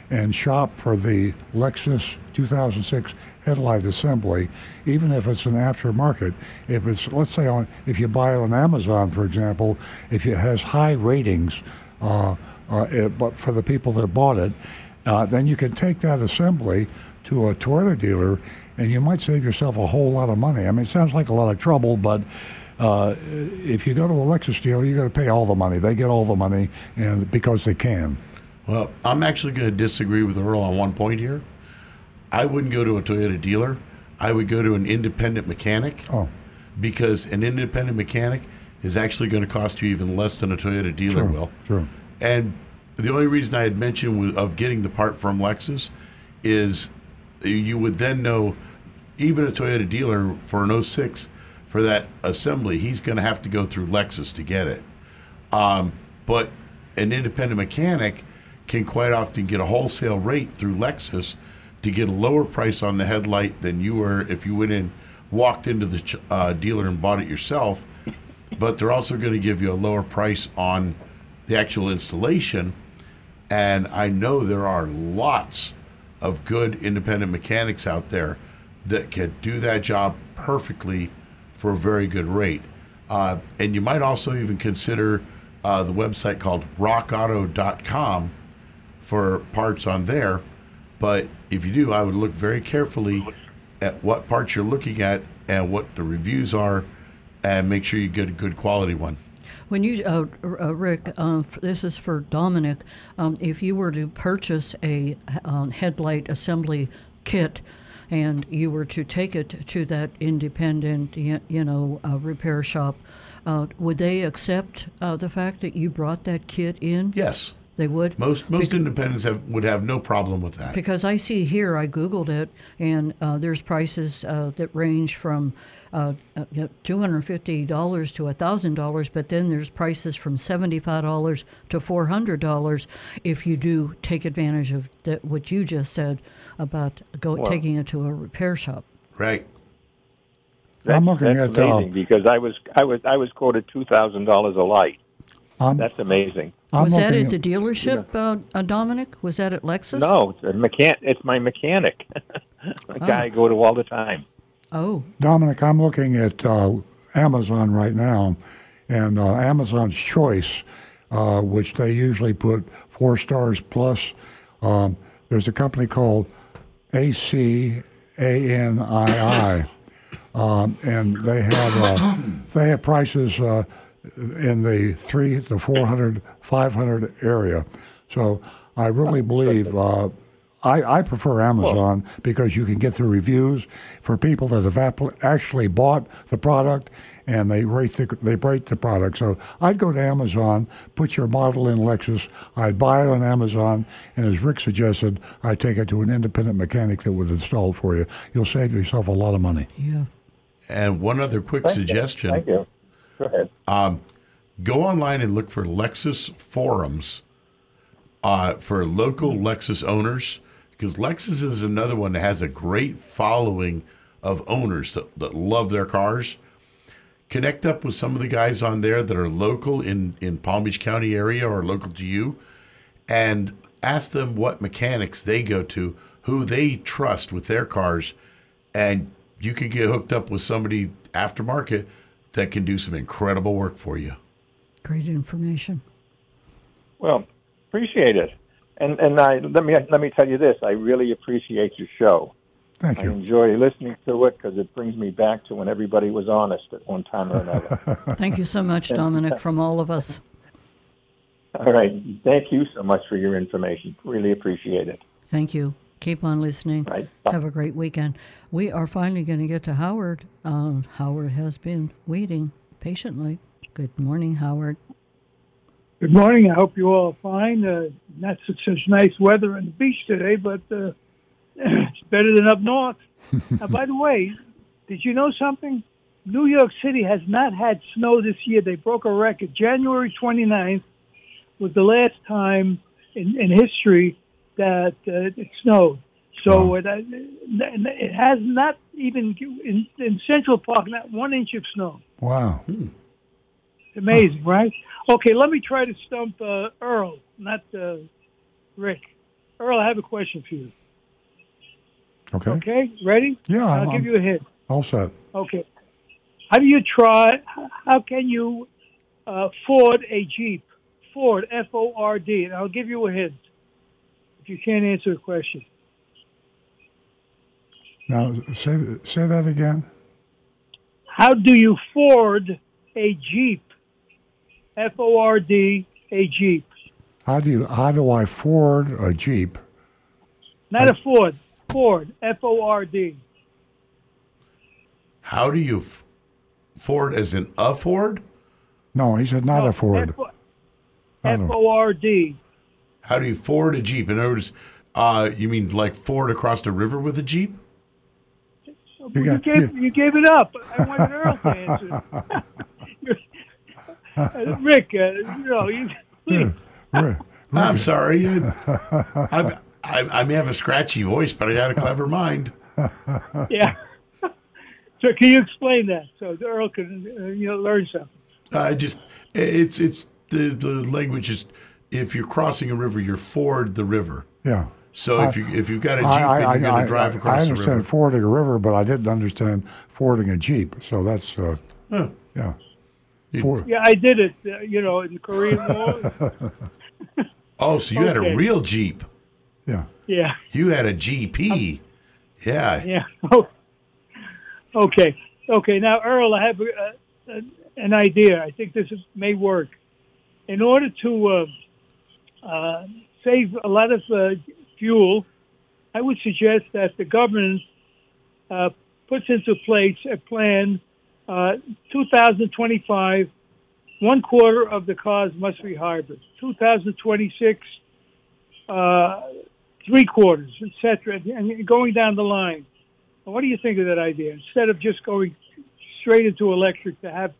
and shop for the Lexus 2006 headlight assembly, even if it's an aftermarket. If it's, let's say, on if you buy it on Amazon, for example, if it has high ratings, uh, uh, it, but for the people that bought it, uh, then you can take that assembly to a Toyota dealer, and you might save yourself a whole lot of money. I mean, it sounds like a lot of trouble, but uh, if you go to a Lexus dealer, you got to pay all the money. They get all the money, and because they can. Well, I'm actually going to disagree with Earl on one point here. I wouldn't go to a Toyota dealer. I would go to an independent mechanic Oh, because an independent mechanic is actually going to cost you even less than a Toyota dealer Sure, will. sure. And the only reason I had mentioned of getting the part from Lexus is you would then know even a Toyota dealer for an 06 for that assembly, he's going to have to go through Lexus to get it. Um, but an independent mechanic can quite often get a wholesale rate through Lexus to get a lower price on the headlight than you were if you went in, walked into the uh, dealer and bought it yourself. But they're also going to give you a lower price on the actual installation. And I know there are lots of good independent mechanics out there that can do that job perfectly for a very good rate. Uh, and you might also even consider uh, the website called rockauto.com for parts on there. But if you do, I would look very carefully at what parts you're looking at and what the reviews are and make sure you get a good quality one. When you, uh, uh, Rick, uh, f- this is for Dominic. Um, if you were to purchase a um, headlight assembly kit, and you were to take it to that independent, you know, uh, repair shop, uh, would they accept uh, the fact that you brought that kit in? Yes. They would. Most most independents have, would have no problem with that. Because I see here, I Googled it, and uh, there's prices uh, that range from uh, uh, you know, $250 to $1,000, but then there's prices from $75 to $400 if you do take advantage of that, what you just said about go, Well- taking it to a repair shop. Right. That's, I'm looking that's at, uh, amazing because I was I was I was quoted two thousand dollars a light. I'm, That's amazing. I'm Was that at the dealership, uh, uh, Dominic? Was that at Lexus? No, it's a mechan- It's my mechanic, *laughs* a guy I go to all the time. Oh, Dominic, I'm looking at uh, Amazon right now, and uh, Amazon's Choice, uh, which they usually put four stars plus. Um, there's a company called ACANII, *coughs* um, and they have uh, they have prices uh, in the three to 400, 500 area. So I really believe. I, I prefer Amazon because you can get the reviews for people that have app- actually bought the product and they rate the they rate the product. So I'd go to Amazon, put your model in Lexus, I'd buy it on Amazon, and as Rick suggested, I'd take it to an independent mechanic that would install it for you. You'll save yourself a lot of money. yeah. And one other quick Thank you. suggestion. Thank you. Go ahead. go online and look for Lexus forums uh, for local Lexus owners because Lexus is another one that has a great following of owners that, that love their cars. Connect up with some of the guys on there that are local in, in Palm Beach County area or local to you and ask them what mechanics they go to, who they trust with their cars, and you can get hooked up with somebody aftermarket that can do some incredible work for you. Great information. Well, appreciate it. And and I let me let me tell you this. I really appreciate your show. Thank you. I you. enjoy listening to it because it brings me back to when everybody was honest at one time or another. *laughs* Thank you so much, Dominic, from all of us. All right. Thank you so much for your information. Really appreciate it. Thank you. Keep on listening. Right. Have a great weekend. We are finally going to get to Howard. Uh, Howard has been waiting patiently. Good morning, Howard. Good morning. I hope you all are fine. Uh, not such, such nice weather on the beach today, but uh, *clears throat* it's better than up north. *laughs* uh, by the way, did you know something? New York City has not had snow this year. They broke a record. January 29th was the last time in, in history that uh, it snowed. So Wow. it, uh, it has not even in, in Central Park not one inch of snow. Wow. Amazing, right? Okay, let me try to stump uh, Earl, not uh, Rick. Earl, I have a question for you. Okay. Okay, ready? Yeah, I'll I'm- give you a hint. All set. Okay. How do you try? How can you uh, Ford a Jeep? Ford, F O R D, and I'll give you a hint if you can't answer the question. Now say say that again. How do you Ford a Jeep? F O R D, a Jeep. How do you how do I Ford a Jeep? Not a Ford. Ford, F O R D. How do you f- Ford as in a Ford? No, he said not a Ford. F O R D. How do you Ford a Jeep? In other words, uh, you mean like Ford across the river with a Jeep? You You, got- gave, you gave it up. I wanted Earl to answer. *laughs* You're- *laughs* Rick, uh, you know, you, please. Rick, I'm sorry. I, I, I may have a scratchy voice, but I got a clever mind. *laughs* yeah. So can you explain that so the Earl can uh, you know learn something? I just it's it's the the language is if you're crossing a river, you're ford the river. yeah. So if you if you've got a jeep I, I, and you're going to drive I, across I the understand river, fording a river, but I didn't understand fording a Jeep. So that's uh, Huh. yeah. You- Ford. Yeah, I did it. Uh, you know, in the Korean *laughs* War. oh, so you had a real jeep. Yeah. Yeah, You had a GP. Yeah. yeah. *laughs* Oh, okay, okay. Now, Earl, I have a, a, an idea. I think this is, may work. In order to uh, uh, save a lot of uh, fuel, I would suggest that the government uh, puts into place a plan. Uh, 2025, one quarter of the cars must be hybrid. 2026, uh, three quarters, etc., and going down the line. What do you think of that idea? Instead of just going straight into electric, to have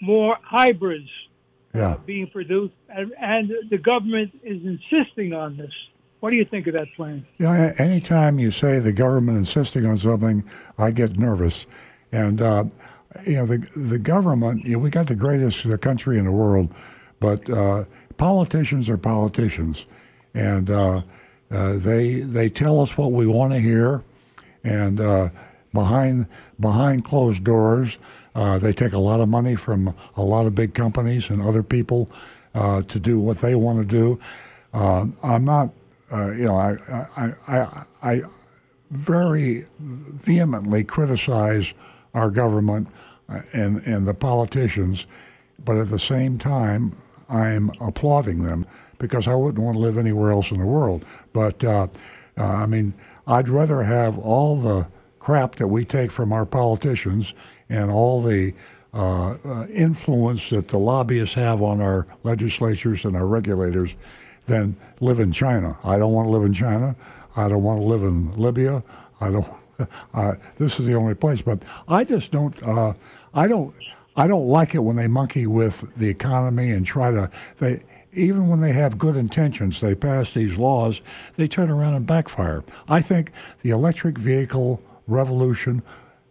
more hybrids Yeah. being produced, and, and the government is insisting on this. What do you think of that plan? Yeah, a- anytime you say the government insisting on something, I get nervous. And, uh, you know, the, the government, you know, we got the greatest uh, country in the world, but uh, politicians are politicians. And uh, uh, they, they tell us what we want to hear. And uh, behind behind closed doors. Uh, they take a lot of money from a lot of big companies and other people uh, to do what they want to do. Uh, I'm not, uh, you know, I, I, I, I very vehemently criticize our government uh, and, and the politicians, but at the same time, I'm applauding them because I wouldn't want to live anywhere else in the world. But uh, uh, I mean, I'd rather have all the crap that we take from our politicians and all the uh, uh, influence that the lobbyists have on our legislatures and our regulators than live in China. I don't want to live in China. I don't want to live in Libya. I don't. *laughs* Uh, this is the only place. But I just don't. Uh, I don't. I don't like it when they monkey with the economy and try to. They even when they have good intentions, they pass these laws. They turn around and backfire. I think the electric vehicle revolution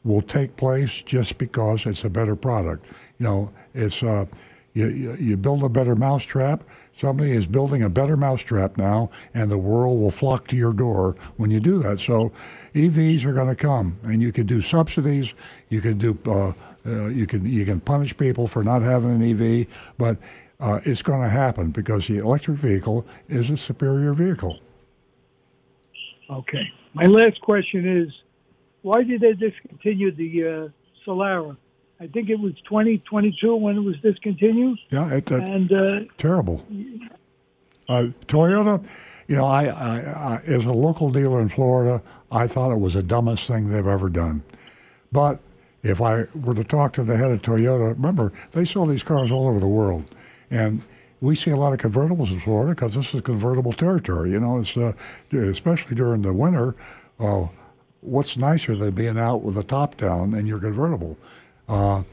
will take place just because it's a better product. You know, it's uh, you, you build a better mousetrap. Somebody is building a better mousetrap now, and the world will flock to your door when you do that. So, EVs are going to come, and you can do subsidies. You can do uh, uh, you can you can punish people for not having an EV, but uh, it's going to happen because the electric vehicle is a superior vehicle. Okay. My last question is, why did they discontinue the uh, Solara? I think it was 2022 when it was discontinued. Yeah, it's uh, and uh, terrible. Uh, Toyota, you know, I, I, I, as a local dealer in Florida, I thought it was the dumbest thing they've ever done. But if I were to talk to the head of Toyota, remember they sell these cars all over the world, and we see a lot of convertibles in Florida because this is convertible territory. You know, it's uh, especially during the winter. Uh, what's nicer than being out with the top down and your convertible? Uh,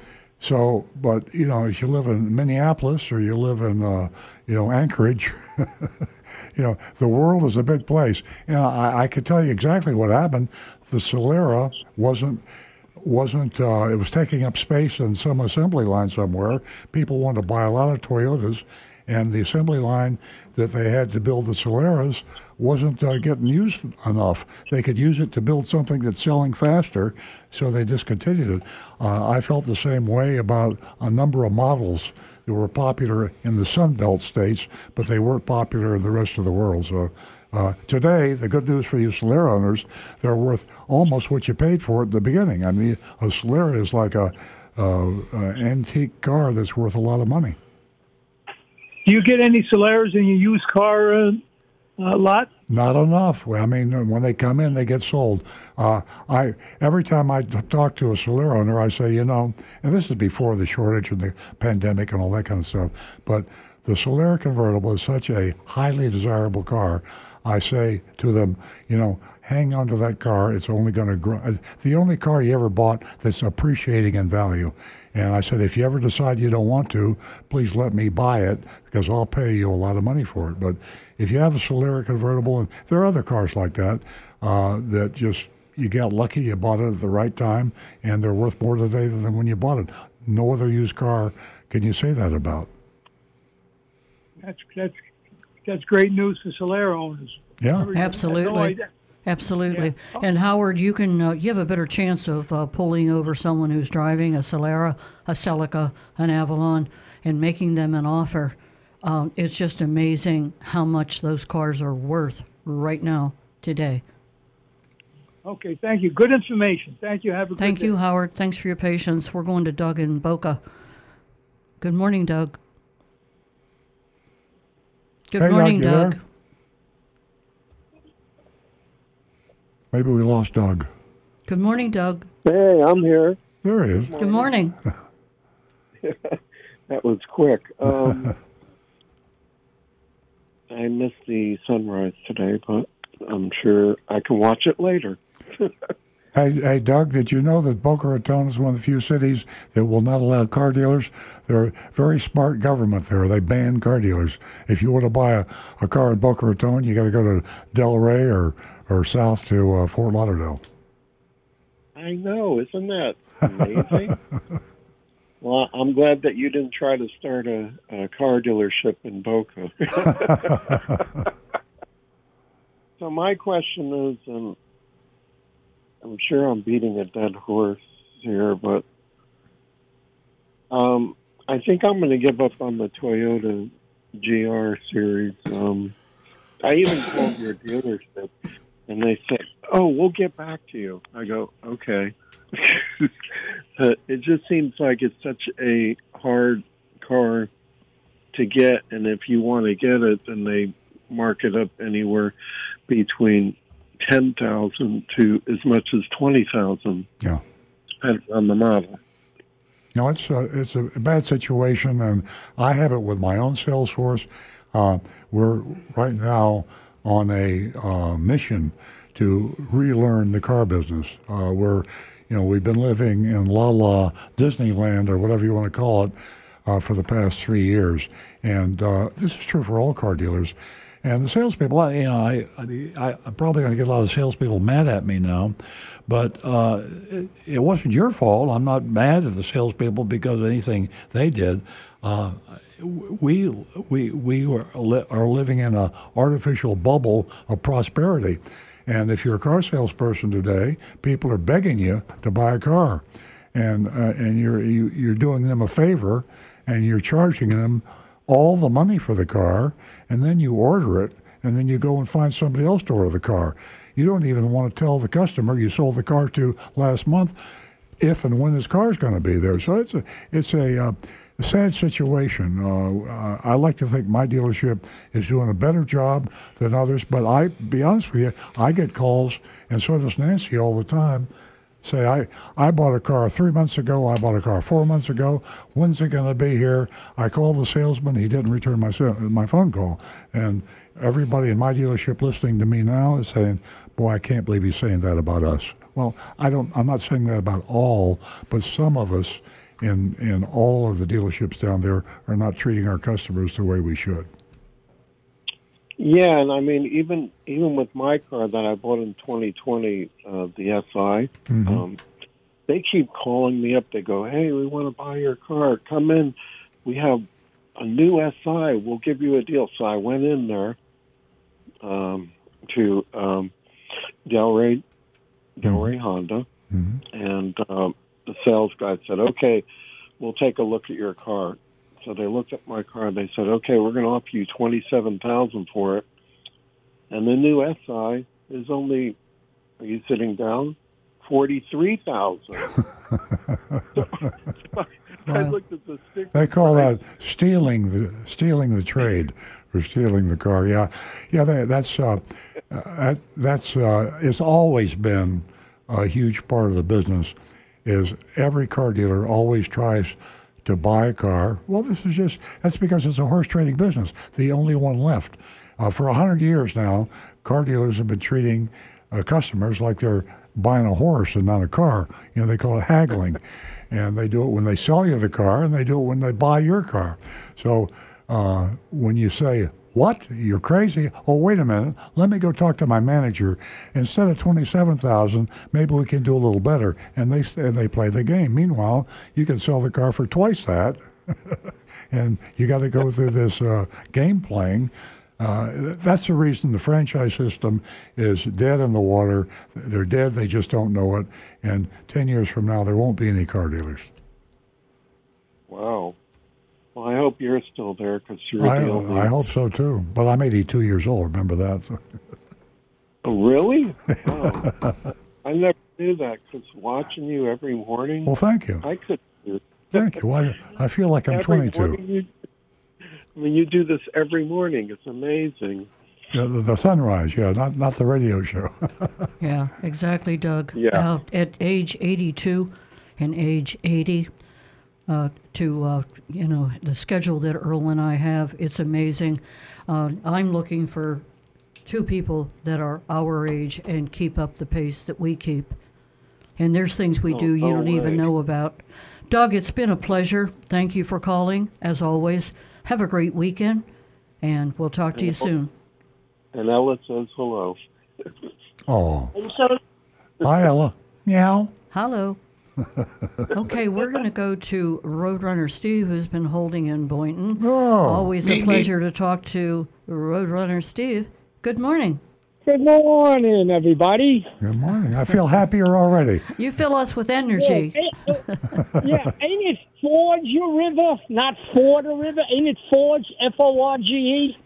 so, but you know, if you live in Minneapolis or you live in, uh, you know, Anchorage, *laughs* you know, the world is a big place. And I, I could tell you exactly what happened. The Solara wasn't wasn't uh, it was taking up space in some assembly line somewhere. People wanted to buy a lot of Toyotas, and the assembly line that they had to build the Solaras wasn't uh, getting used enough. They could use it to build something that's selling faster, so they discontinued it. Uh, I felt the same way about a number of models that were popular in the Sun Belt states, but they weren't popular in the rest of the world. So. Uh, today, the good news for you Solara owners, they're worth almost what you paid for it at the beginning. I mean, a Solara is like a, a, a antique car that's worth a lot of money. Do you get any Solaras in your used car uh, uh, lot? Not enough. I mean, when they come in, they get sold. Uh, I every time I talk to a Solara owner, I say, you know, and this is before the shortage and the pandemic and all that kind of stuff, but the Solara convertible is such a highly desirable car. I say to them, you know, hang on to that car. It's only going to grow. It's the only car you ever bought that's appreciating in value. And I said, if you ever decide you don't want to, please let me buy it because I'll pay you a lot of money for it. But if you have a Solara convertible, and there are other cars like that, uh, that just you got lucky, you bought it at the right time, and they're worth more today than when you bought it. No other used car can you say that about. That's that's that's great news for Solara owners. Yeah, absolutely. Absolutely. Yeah. And Howard, you can uh, you have a better chance of uh, pulling over someone who's driving a Solara, a Celica, an Avalon, and making them an offer. Um, it's just amazing how much those cars are worth right now today. Okay, thank you. Good information. Thank you. Have a thank you, day. Howard. Thanks for your patience. We're going to Doug in Boca. Good morning, Doug. Good hey, morning, Doug. Maybe we lost Doug. Good morning, Doug. Hey, I'm here. There he is. Good morning. *laughs* *laughs* that was quick. Um, *laughs* I missed the sunrise today, but I'm sure I can watch it later. Hey, hey, Doug, did you know that Boca Raton is one of the few cities that will not allow car dealers? They're a very smart government there. They ban car dealers. If you want to buy a, a car in Boca Raton, you got to go to Delray or, or south to uh, Fort Lauderdale. I know. Isn't that amazing? *laughs* well, I'm glad that you didn't try to start a, a car dealership in Boca. *laughs* *laughs* so my question is, um, I'm sure I'm beating a dead horse here, but um, I think I'm going to give up on the Toyota GR series. Um, I even called your dealership, and they said, "Oh, we'll get back to you." I go, "Okay." *laughs* it just seems like it's such a hard car to get, and if you want to get it, then they mark it up anywhere between ten thousand to as much as twenty thousand. Yeah. depending on the model. No, it's a, it's a bad situation, and I have it with my own sales force. Uh, we're right now on a uh, mission to relearn the car business. Uh, we're, you know, we've been living in La La Disneyland or whatever you want to call it uh, for the past three years, and uh, this is true for all car dealers. And the salespeople, I- you know, I, I, I'm probably going to get a lot of salespeople mad at me now, but uh, it, it wasn't your fault. I'm not mad at the salespeople because of anything they did. Uh, we we we were, are living in a artificial bubble of prosperity, and if you're a car salesperson today, people are begging you to buy a car, and uh, and you're you, you're doing them a favor, and you're charging them all the money for the car, and then you order it, and then you go and find somebody else to order the car. You don't even want to tell the customer you sold the car to last month if and when his car is going to be there. So it's a it's a, uh, a sad situation. Uh, I like to think my dealership is doing a better job than others, but I be honest with you, I get calls, and so does Nancy all the time. Say, I, I bought a car three months ago. I bought a car four months ago. When's it going to be here? I called the salesman. He didn't return my my phone call. And everybody in my dealership listening to me now is saying, "Boy, I can't believe he's saying that about us." Well, I don't. I'm not saying that about all, but some of us in in all of the dealerships down there are not treating our customers the way we should. Yeah, and I mean, even even with my car that I bought in 2020, uh, the SI, um, they keep calling me up. They go, "Hey, we want to buy your car. Come in. We have a new SI. We'll give you a deal." So I went in there um, to um, Delray Delray Honda, and um, the sales guy said, "Okay, we'll take a look at your car." So they looked at my car and they said, "Okay, we're going to offer you twenty-seven thousand for it." And the new SI is only, are you sitting down? Forty-three thousand. *laughs* I looked at the sticker. They call that stealing the stealing the trade or stealing the car. Yeah, yeah. That, that's uh, uh, that, that's uh, it's always been a huge part of the business. Is every car dealer always tries to buy a car? Well, this is just that's because it's a horse trading business. The only one left. Uh, for a hundred years now, car dealers have been treating uh, customers like they're buying a horse and not a car. You know, they call it haggling, *laughs* and they do it when they sell you the car, and they do it when they buy your car. So uh, when you say, "What? You're crazy?" Oh, wait a minute. Let me go talk to my manager. Instead of twenty-seven thousand, maybe we can do a little better. And they and they play the game. Meanwhile, you can sell the car for twice that, *laughs* and you got to go through this uh, game playing. Uh, that's the reason the franchise system is dead in the water. They're dead, they just don't know it. And 10 years from now, there won't be any car dealers. Wow. Well, I hope you're still there because you're I, the only. I hope so too. But I'm 82 years old, remember that? So. *laughs* Oh, really? Oh. *laughs* I never knew that because watching you every morning. Well, thank you. I could. do. Thank you. Well, I, I feel like I'm Every 22. morning you- I mean, you do this every morning. It's amazing. Yeah, the, the sunrise, yeah, not, not the radio show. *laughs* Yeah, exactly, Doug. Yeah. Uh, at age 82 and age 80, uh, to, uh, you know, the schedule that Earl and I have, it's amazing. Uh, I'm looking for two people that are our age and keep up the pace that we keep. And there's things we do you no don't even know about. Doug, it's been a pleasure. Thank you for calling, as always. Have a great weekend, and we'll talk to you soon. And Ella says hello. oh, *laughs* And so hi, Ella. Meow. Hello. Okay, we're going to go to Roadrunner Steve, who's been holding in Boynton. Oh, Always a pleasure to talk to Roadrunner Steve. Good morning. Good morning, everybody. Good morning. I feel happier already. You fill us with energy. Yeah, ain't- yeah, ain't it Forge your river, not Ford a river? Ain't it Forge, F O R G E?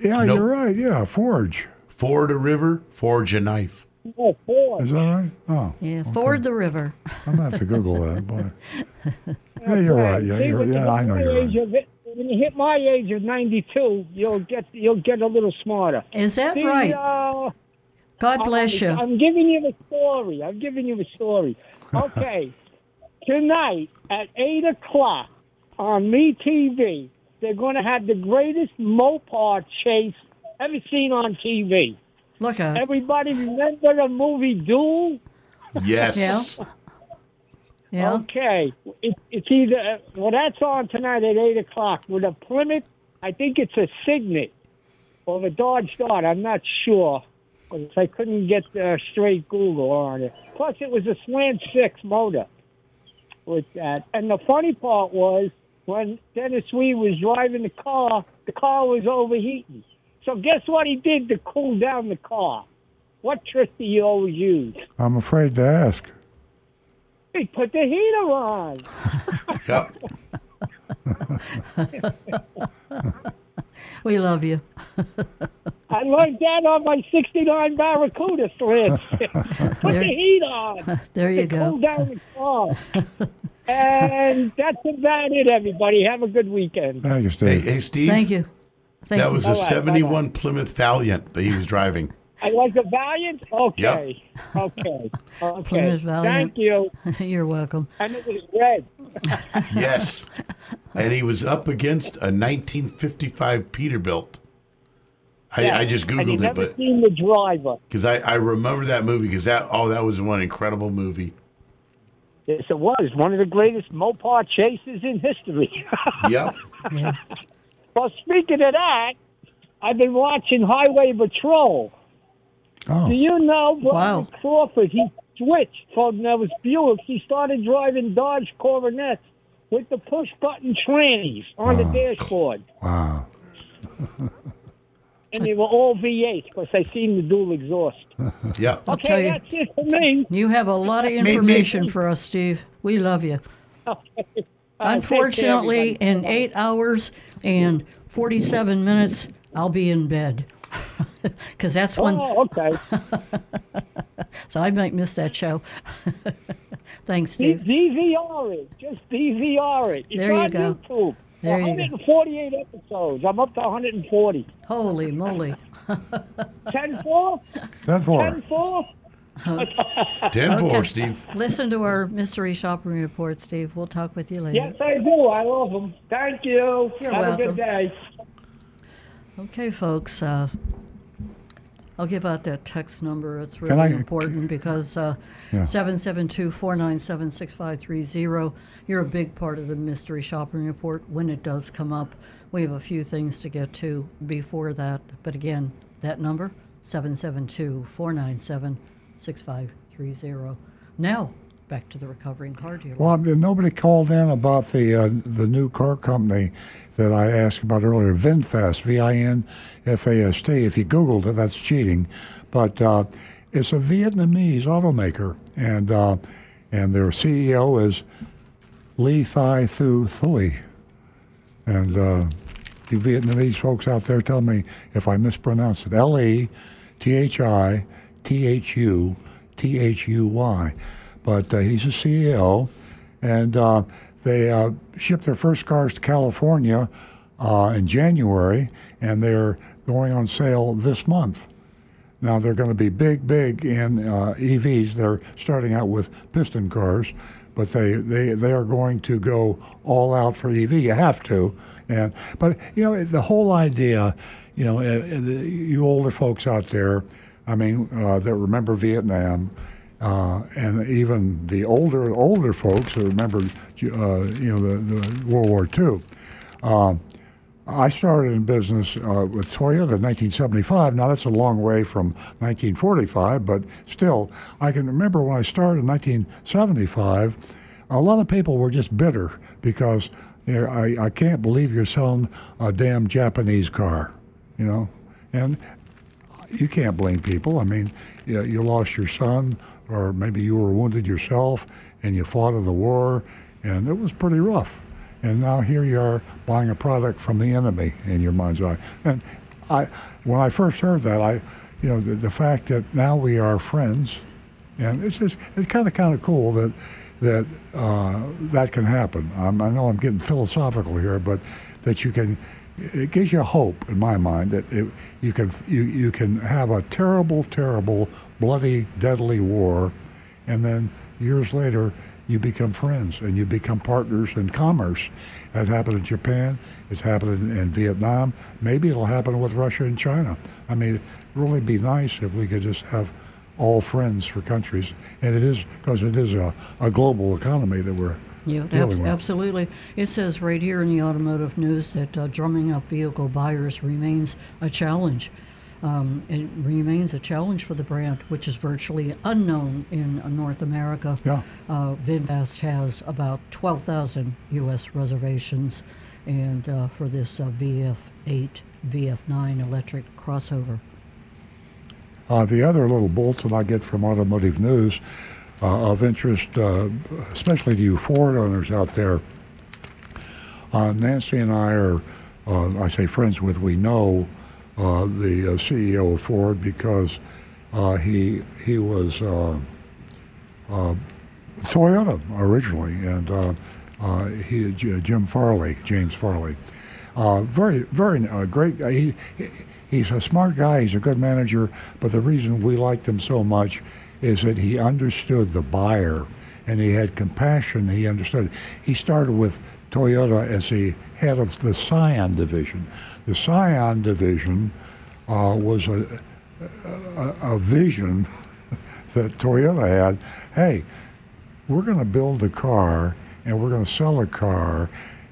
Yeah, Nope. you're right. Yeah, Forge. Ford a river, forge a knife. Oh, Forge. Is that right? Oh, Yeah, ford the river. I'm gonna have to Google that. Boy. *laughs* Yeah, you're right. Yeah, See, you're, when you yeah, I know you're right. of it- When you hit my age of 92, you'll get you'll get a little smarter. Is that See, right? Uh, God bless you. I'm, I'm giving you the story. I'm giving you the story. *laughs* Okay, tonight at eight o'clock on Me TV, they're going to have the greatest Mopar chase ever seen on TV. Look out. Everybody remember the movie Duel? Yes. Yeah. Okay, it, it's either well that's on tonight at eight o'clock with a Plymouth. I think it's a Signet or the Dodge Dart. I'm not sure because I couldn't get uh, straight Google on it. Plus, it was a slant six motor with that. And the funny part was when Dennis Weaver was driving the car, the car was overheating. So guess what he did to cool down the car? What trick do you always use? I'm afraid to ask. He put the heater on. *laughs* Yep. *laughs* We love you. *laughs* I learned that on my 69 Barracuda sleds. Put There- the heat on. There you to Cool go. down the car. and that's about it, everybody. Have a good weekend. Thank you, Hey, Steve. hey, Steve. Thank you. Thank That you. was a Bye-bye, 71 Plymouth Valiant that he was driving. *laughs* I like a Valiant? Okay. Okay. *laughs* Okay. Plymouth Valiant. Thank you. *laughs* You're welcome. And it was red. Yes. and he was up against a 1955 Peterbilt. I, Yeah. I just and you Googled it, never but seen the driver. because I, I remember that movie because that oh that was one incredible movie. Yes, it was one of the greatest Mopar chases in history. Yep. Yeah. Well, speaking of that, I've been watching Highway Patrol. Oh, Do you know Wow. Crawford? He switched from those Buicks. He started driving Dodge Coronets with the push button trannies on the oh. dashboard. wow. And they were all V8 because they seen the dual exhaust. *laughs* Yep. tell Okay, you. that's it for me. You have a lot of information for us, Steve. We love you. *laughs* Take care, Unfortunately, everybody. in eight hours and 47 minutes, I'll be in bed. *laughs* Because that's when, Oh, okay. *laughs* so I might miss that show. *laughs* Thanks, D- Steve. DVR it. Just DVR it. It's There you go. YouTube. There you go. 148 episodes. I'm up to 140. Holy moly. 10 4? Ten four. 10 4? 10 4, *laughs* Okay. Steve. Listen to our mystery shopping report, Steve. We'll talk with you later. Yes, I do. I love them. Thank you. You're Have a good day. Okay, folks. Uh, I'll give out that text number. It's really I- important because uh, Yeah. 772 497 6530. You're a big part of the mystery shopping report when it does come up. We have a few things to get to before that. But again, that number 772 497 6530. Now, back to the recovering car dealer. Well, nobody called in about the uh, the new car company that I asked about earlier, VinFast, V-I-N-F-A-S-T. If you Googled it, that's cheating, but uh, it's a Vietnamese automaker, and uh, and their CEO is Le Thi Thu Thuy, and uh, you Vietnamese folks out there, tell me if I mispronounce it. L E T H I T H U T H U Y. But uh, he's a CEO, and uh, they uh, shipped their first cars to California uh, in January, and they're going on sale this month. Now they're going to be big, big in uh, EVs. They're starting out with piston cars, but they, they they are going to go all out for EV. You have to, and but you know the whole idea, you know, uh, the, you older folks out there, I mean, uh, that remember Vietnam. Uh, and even the older older folks who remember, uh, you know, the, the World War II. Um, I started in business uh, with Toyota in 1975. Now that's a long way from 1945, but still, I can remember when I started in 1975. A lot of people were just bitter because you know, I, I can't believe you're selling a damn Japanese car, you know, and you can't blame people. I mean, you, you lost your son, or maybe you were wounded yourself, and you fought in the war, and it was pretty rough. And now here you are buying a product from the enemy in your mind's eye. And I, when I first heard that, I, you know, the, the fact that now we are friends, and it's just it's kind of kind of cool that that uh, that can happen. Um, I know I'm getting philosophical here, but that you can. It gives you hope in my mind that it, you can you, you can have a terrible, terrible, bloody, deadly war, and then years later you become friends and you become partners in commerce. That happened in Japan. It's happening in Vietnam. Maybe it'll happen with Russia and China. I mean, it'd really be nice if we could just have all friends for countries. And it is because it is a, a global economy that we're Yeah, ab- absolutely. It says right here in the automotive news that uh, drumming up vehicle buyers remains a challenge. Um, it remains a challenge for the brand, which is virtually unknown in North America. Yeah. Uh, VinFast has about 12,000 U.S. reservations, and uh, for this uh, VF8, VF9 electric crossover. Uh, the other little bulletin I get from Automotive News of interest, uh, especially to you Ford owners out there, uh, Nancy and I are, uh, I say friends with, we know uh, the uh, CEO of Ford because uh, he he was uh, uh, Toyota originally, and uh, uh, he Jim Farley, James Farley, uh, very very uh, great. he he's a smart guy. He's a good manager. But the reason we liked him so much is that he understood the buyer, and he had compassion. He understood. He started with Toyota as the head of the Scion division. The Scion division uh, was a, a, a vision *laughs* that Toyota had. Hey, we're going to build a car and we're going to sell a car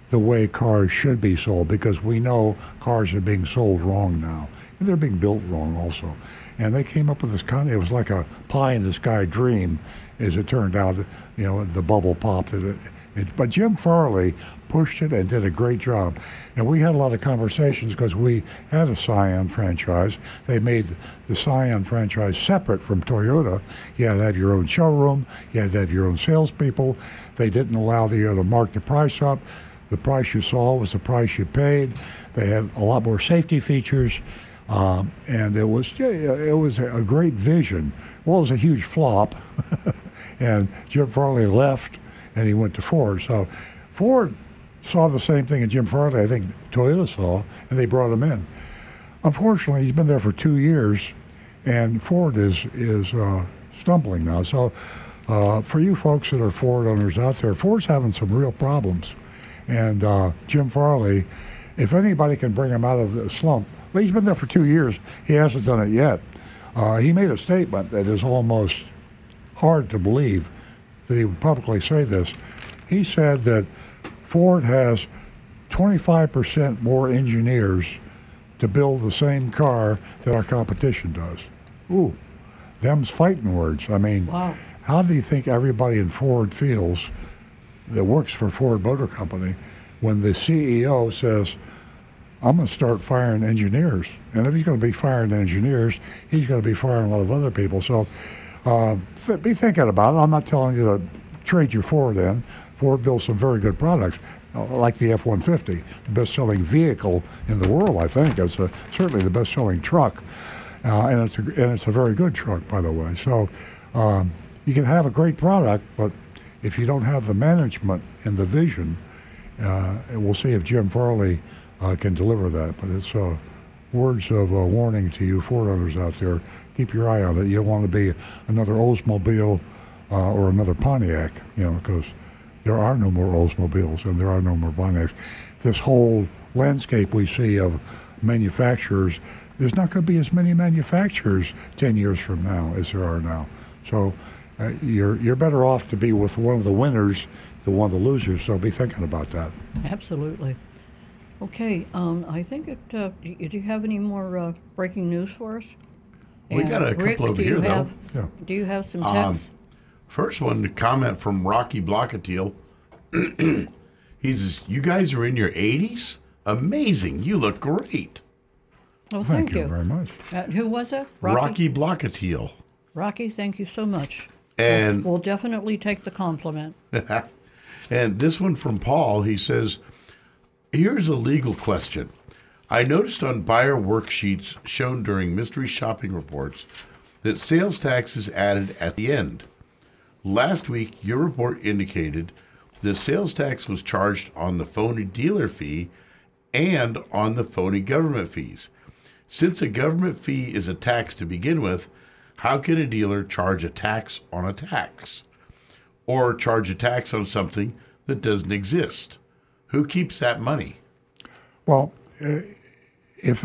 the way cars should be sold because we know cars are being sold wrong now. And they're being built wrong also. And they came up with this kind of, it was like a pie in the sky dream as it turned out, you know, the bubble popped. It, it, but Jim Farley pushed it and did a great job. And we had a lot of conversations because we had a Scion franchise. They made the Scion franchise separate from Toyota. You had to have your own showroom. You had to have your own salespeople. They didn't allow you uh, to mark the price up. The price you saw was the price you paid. They had a lot more safety features. Um, and it was it was a great vision. Well, it was a huge flop, *laughs* and Jim Farley left, and he went to Ford. So Ford saw the same thing in Jim Farley. I think Toyota saw, and they brought him in. Unfortunately, he's been there for two years, and Ford is is uh, stumbling now. So, uh, for you folks that are Ford owners out there, Ford's having some real problems, and uh, Jim Farley, if anybody can bring him out of the slump, well, he's been there for two years. He hasn't done it yet. Uh, he made a statement that is almost hard to believe that he would publicly say this. He said that Ford has 25% more engineers to build the same car that our competition does. Ooh, them's fighting words. I mean, Wow. how do you think everybody in Ford feels that works for Ford Motor Company when the CEO says, I'm going to start firing engineers. And if he's going to be firing engineers, he's going to be firing a lot of other people. So uh, th- be thinking about it. I'm not telling you to trade your Ford in. Ford builds some very good products, uh, like the F 150, the best selling vehicle in the world, I think. It's a, certainly the best selling truck. Uh, and, it's a, and it's a very good truck, by the way. So um, you can have a great product, but if you don't have the management and the vision, uh, and we'll see if Jim Farley uh, can deliver that. But it's uh, words of uh, warning to you Ford owners out there. Keep your eye on it. You don't want to be another Oldsmobile uh, or another Pontiac, you know, because there are no more Oldsmobiles and there are no more Pontiacs. This whole landscape we see of manufacturers, there's not going to be as many manufacturers 10 years from now as there are now. So uh, you're, you're better off to be with one of the winners than one of the losers. So be thinking about that. Absolutely. Okay, um, I think it. Uh, do you- have any more uh, breaking news for us? We And got a Rick, couple over do you here, though. have, Yeah. Do you have some Um, text? First one, the comment from Rocky Blockatiel. *clears throat* he says, "You guys are in your 80s. Amazing. You look great." Well, Thank thank, you very much. Uh, who was it? Rocky Blockatiel. Rocky, thank you so much. And We'll definitely take the compliment. *laughs* and this one from Paul, he says, Here's a legal question. I noticed on buyer worksheets shown during mystery shopping reports that sales tax is added at the end. Last week, your report indicated the sales tax was charged on the phony dealer fee and on the phony government fees. Since a government fee is a tax to begin with, how can a dealer charge a tax on a tax? Or charge a tax on something that doesn't exist? Who keeps that money? Well, uh, if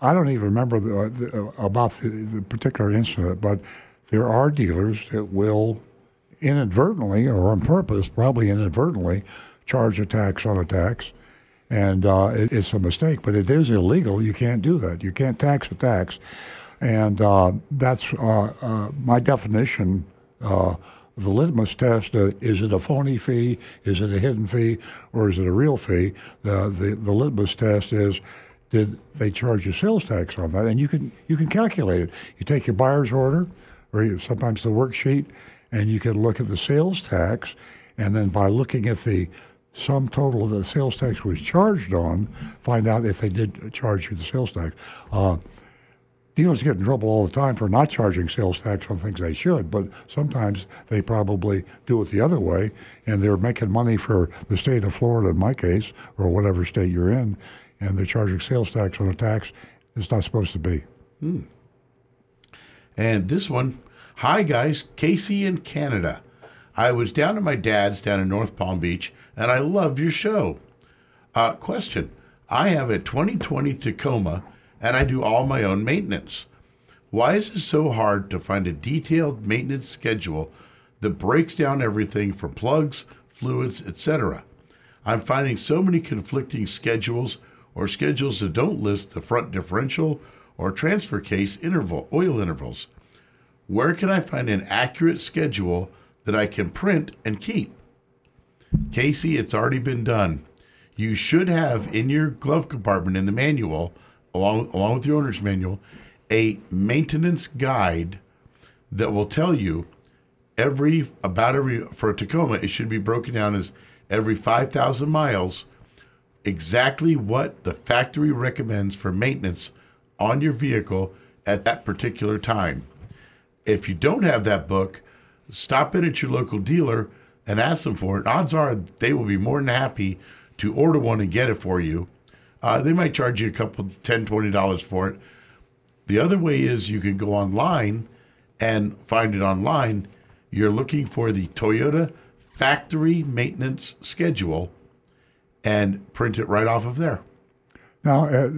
I don't even remember the, the, about the, the particular incident, but there are dealers that will inadvertently or on purpose, probably inadvertently, charge a tax on a tax. And uh, it, it's a mistake, but it is illegal. You can't do that. You can't tax a tax. And uh, that's uh, uh my definition. Uh, the litmus test uh, is it a phony fee, is it a hidden fee, or is it a real fee? The, the, the litmus test is did they charge you sales tax on that? And you can, you can calculate it. You take your buyer's order, or sometimes the worksheet, and you can look at the sales tax, and then by looking at the sum total of the sales tax was charged on, find out if they did charge you the sales tax. Uh, dealers get in trouble all the time for not charging sales tax on things they should, but sometimes they probably do it the other way, and they're making money for the state of Florida, in my case, or whatever state you're in, and they're charging sales tax on a tax it's not supposed to be. Hmm. And this one Hi, guys. Casey in Canada. I was down at my dad's down in North Palm Beach, and I loved your show. Uh, question I have a 2020 Tacoma, and I do all my own maintenance. Why is it so hard to find a detailed maintenance schedule that breaks down everything from plugs, fluids, etc.? I'm finding so many conflicting schedules or schedules that don't list the front differential or transfer case interval oil intervals. Where can I find an accurate schedule that I can print and keep? Casey, it's already been done. You should have in your glove compartment in the manual, along, along with your owner's manual, a maintenance guide that will tell you every about every for a Tacoma, it should be broken down as every 5,000 miles exactly what the factory recommends for maintenance on your vehicle at that particular time. If you don't have that book, stop in at your local dealer and ask them for it. Odds are they will be more than happy to order one and get it for you. Uh, they might charge you a couple, $10, $20 for it. The other way is you can go online and find it online. You're looking for the Toyota factory maintenance schedule and print it right off of there. Now, uh,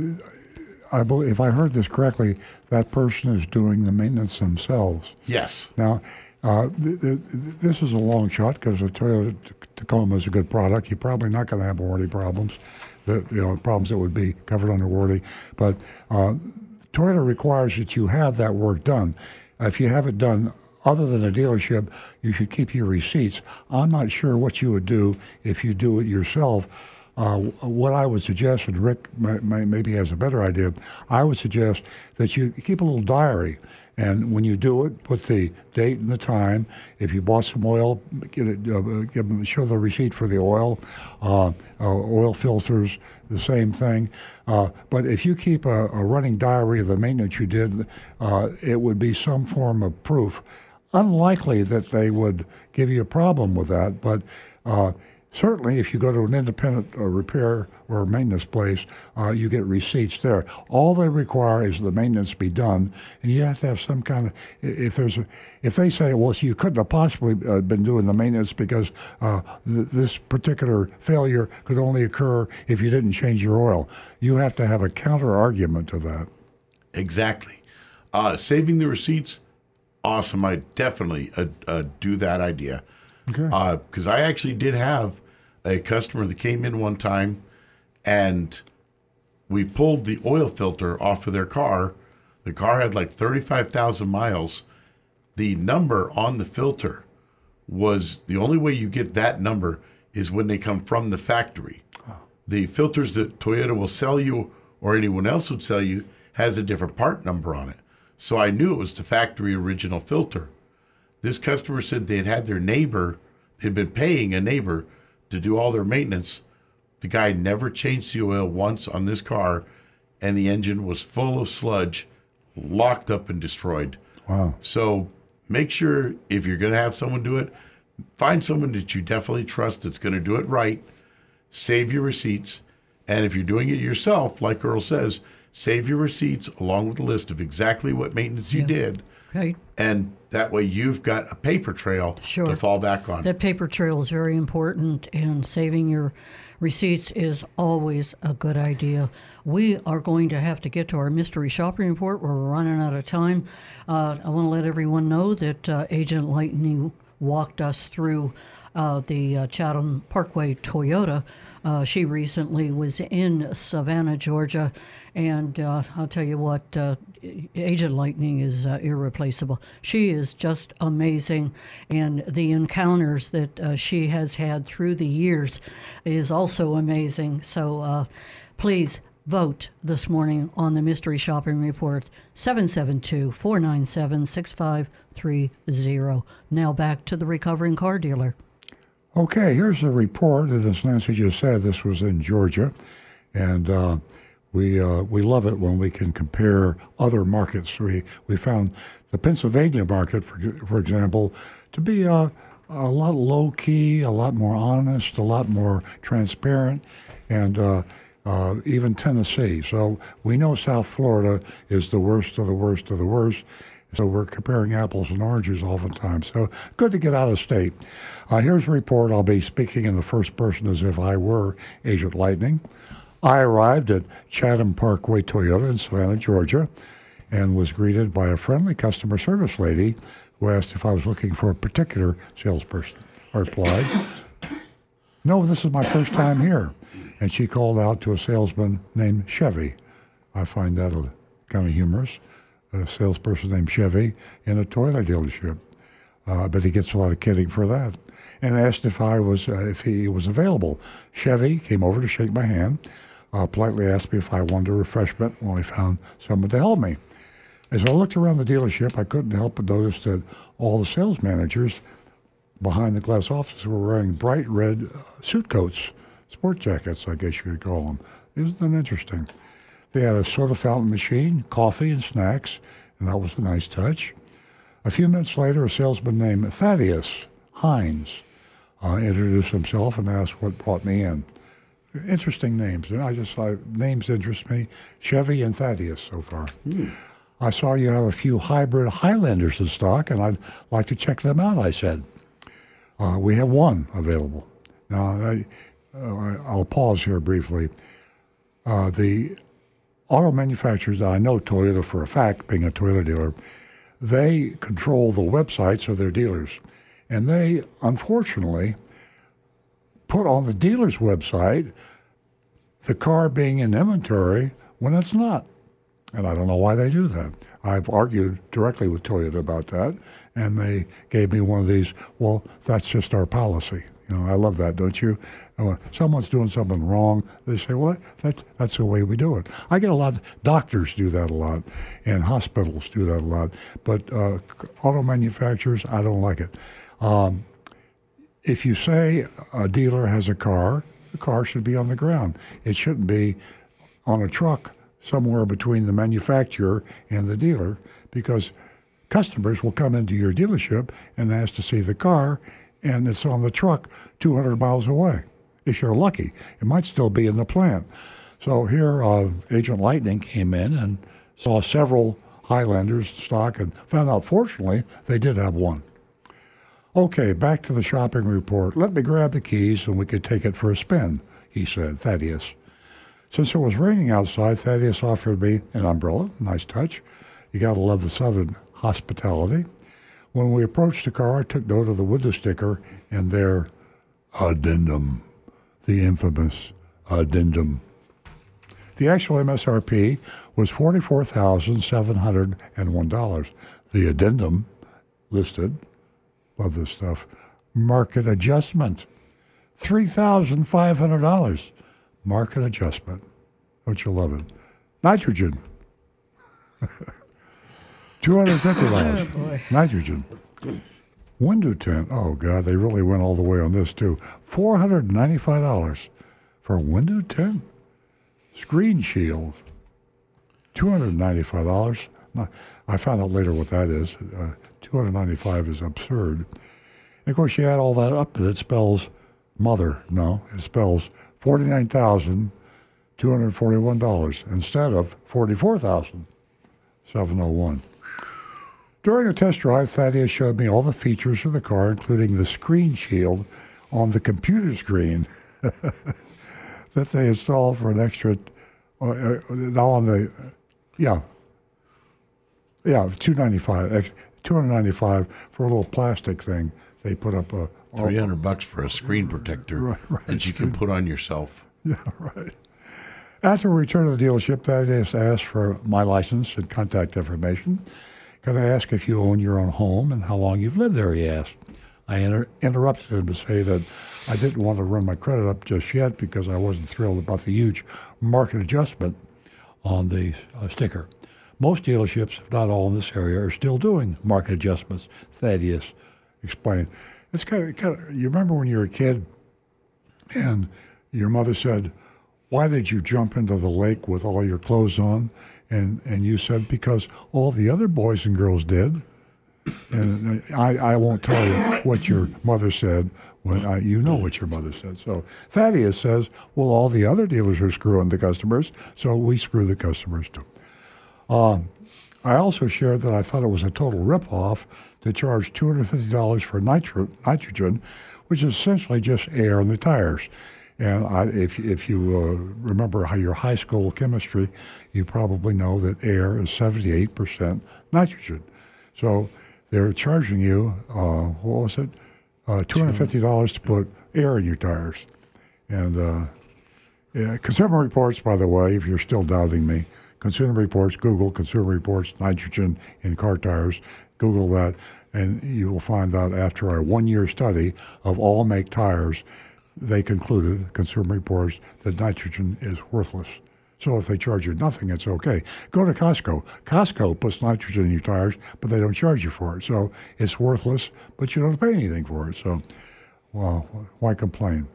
I believe, if I heard this correctly, that person is doing the maintenance themselves. Yes. Now, uh, th- th- this is a long shot because the Toyota Tacoma is a good product. You're probably not going to have warranty problems, the, you know, problems that would be covered under warranty. But uh, Toyota requires that you have that work done. If you have it done other than a dealership, you should keep your receipts. I'm not sure what you would do if you do it yourself uh, what I would suggest, and Rick may, may, maybe has a better idea, I would suggest that you keep a little diary. And when you do it, put the date and the time. If you bought some oil, get it, uh, give them, show the receipt for the oil. Uh, uh oil filters, the same thing. Uh, but if you keep a, a, running diary of the maintenance you did, uh, it would be some form of proof. Unlikely that they would give you a problem with that, but Certainly, if you go to an independent uh, repair or maintenance place, uh, you get receipts there. All they require is the maintenance be done, and you have to have some kind of. If there's, a, if they say, well, so you couldn't have possibly uh, been doing the maintenance because uh, th- this particular failure could only occur if you didn't change your oil, you have to have a counter argument to that. Exactly. Uh, saving the receipts, awesome. I definitely uh, do that idea. Because uh, I actually did have a customer that came in one time and we pulled the oil filter off of their car. The car had like 35,000 miles. The number on the filter was the only way you get that number is when they come from the factory. Oh. The filters that Toyota will sell you or anyone else would sell you has a different part number on it. So I knew it was the factory original filter. This customer said they had had their neighbor, they'd been paying a neighbor to do all their maintenance. The guy never changed the oil once on this car, and the engine was full of sludge, locked up and destroyed. Wow. So make sure if you're going to have someone do it, find someone that you definitely trust that's going to do it right. Save your receipts. And if you're doing it yourself, like Earl says, save your receipts along with a list of exactly what maintenance you Yeah. did. Right. And that way you've got a paper trail Sure. to fall back on. That paper trail is very important, and saving your receipts is always a good idea. We are going to have to get to our mystery shopping report. We're running out of time. Uh, I want to let everyone know that uh, Agent Lightning walked us through uh, the uh, Chatham Parkway Toyota. Uh, she recently was in Savannah, Georgia, and uh, I'll tell you what, uh, Agent Lightning is uh, irreplaceable. She is just amazing, and the encounters that uh, she has had through the years is also amazing. So uh, please vote this morning on the Mystery Shopping Report 772 497 6530. Now back to the recovering car dealer. Okay, here's the report. As Nancy just said, this was in Georgia, and uh, we uh, we love it when we can compare other markets. We we found the Pennsylvania market, for for example, to be uh, a lot low key, a lot more honest, a lot more transparent, and. Uh, uh, even Tennessee. So we know South Florida is the worst of the worst of the worst. So we're comparing apples and oranges oftentimes. So good to get out of state. Uh, here's a report. I'll be speaking in the first person as if I were Agent Lightning. I arrived at Chatham Parkway Toyota in Savannah, Georgia, and was greeted by a friendly customer service lady who asked if I was looking for a particular salesperson. I replied, *coughs* No, this is my first time here. And she called out to a salesman named Chevy. I find that kind of humorous. A salesperson named Chevy in a Toyota dealership. Uh, but he gets a lot of kidding for that. And asked if I was uh, if he was available. Chevy came over to shake my hand, uh, politely asked me if I wanted a refreshment while he found someone to help me. As I looked around the dealership, I couldn't help but notice that all the sales managers behind the glass office were wearing bright red uh, suit coats, sport jackets, I guess you could call them. Isn't that interesting? They had a soda fountain machine, coffee, and snacks, and that was a nice touch. A few minutes later, a salesman named Thaddeus Hines uh, introduced himself and asked what brought me in. Interesting names. And I just uh, names interest me. Chevy and Thaddeus so far. I saw you have a few hybrid Highlanders in stock, and I'd like to check them out. I said. Uh, we have one available. Now, I, uh, I'll pause here briefly. Uh, the auto manufacturers, I know Toyota for a fact, being a Toyota dealer, they control the websites of their dealers. And they, unfortunately, put on the dealer's website the car being in inventory when it's not. And I don't know why they do that. I've argued directly with Toyota about that, and they gave me one of these, well, that's just our policy. You know, I love that, don't you? When someone's doing something wrong, they say, well, that, that's the way we do it. I get a lot, doctors do that a lot, and hospitals do that a lot, but uh, auto manufacturers, I don't like it. Um, if you say a dealer has a car, the car should be on the ground. It shouldn't be on a truck somewhere between the manufacturer and the dealer because customers will come into your dealership and ask to see the car and it's on the truck 200 miles away. If you're lucky, it might still be in the plant. So here, uh, Agent Lightning came in and saw several Highlanders stock and found out, fortunately, they did have one. Okay, back to the shopping report. Let me grab the keys and we could take it for a spin, he said, Thaddeus. Since it was raining outside, Thaddeus offered me an umbrella. Nice touch. You got to love the southern hospitality. When we approached the car, I took note of the window sticker and their addendum, the infamous addendum. The actual MSRP was $44,701. The addendum listed, love this stuff, market adjustment, $3,500. Market adjustment. Don't you love it? Nitrogen. *laughs* Two hundred fifty dollars. *laughs* Oh. Nitrogen. Window tint. Oh God, they really went all the way on this too. Four hundred ninety-five dollars for window tint. Screen shield. Two hundred ninety-five dollars. I found out later what that is. Uh, 295 is absurd. And of course, you add all that up, and it spells mother. No, it spells forty-nine thousand two hundred forty-one dollars instead of forty-four thousand seven hundred one. During a test drive, Thaddeus showed me all the features of the car, including the screen shield on the computer screen *laughs* that they installed for an extra. Uh, uh, now on the, yeah, yeah, two ninety-five 295 for a little plastic thing. They put up a three hundred bucks for a screen protector right, right. that you can put on yourself. *laughs* Yeah, right. After return to the dealership, that is asked for my license and contact information. Could I ask if you own your own home and how long you've lived there? He asked. I inter- interrupted him to say that I didn't want to run my credit up just yet because I wasn't thrilled about the huge market adjustment on the uh, sticker. Most dealerships, if not all in this area, are still doing market adjustments. Thaddeus explained. It's kind of, kind of you remember when you were a kid and your mother said, "Why did you jump into the lake with all your clothes on?" And and you said, "Because all the other boys and girls did." And I, I won't tell you what your mother said when I, you know what your mother said. So Thaddeus says, "Well, all the other dealers are screwing the customers, so we screw the customers too." Um, I also shared that I thought it was a total ripoff to charge $250 for nitro, nitrogen, which is essentially just air in the tires. And I, if, if you uh, remember how your high school chemistry, you probably know that air is 78% nitrogen. So they're charging you, uh, what was it, uh, $250 to put air in your tires. And uh, yeah, Consumer Reports, by the way, if you're still doubting me, Consumer Reports, Google Consumer Reports, nitrogen in car tires, Google that, and you will find that after a one year study of all make tires, they concluded, Consumer Reports, that nitrogen is worthless. So if they charge you nothing, it's okay. Go to Costco. Costco puts nitrogen in your tires, but they don't charge you for it. So it's worthless, but you don't pay anything for it. So, well, why complain?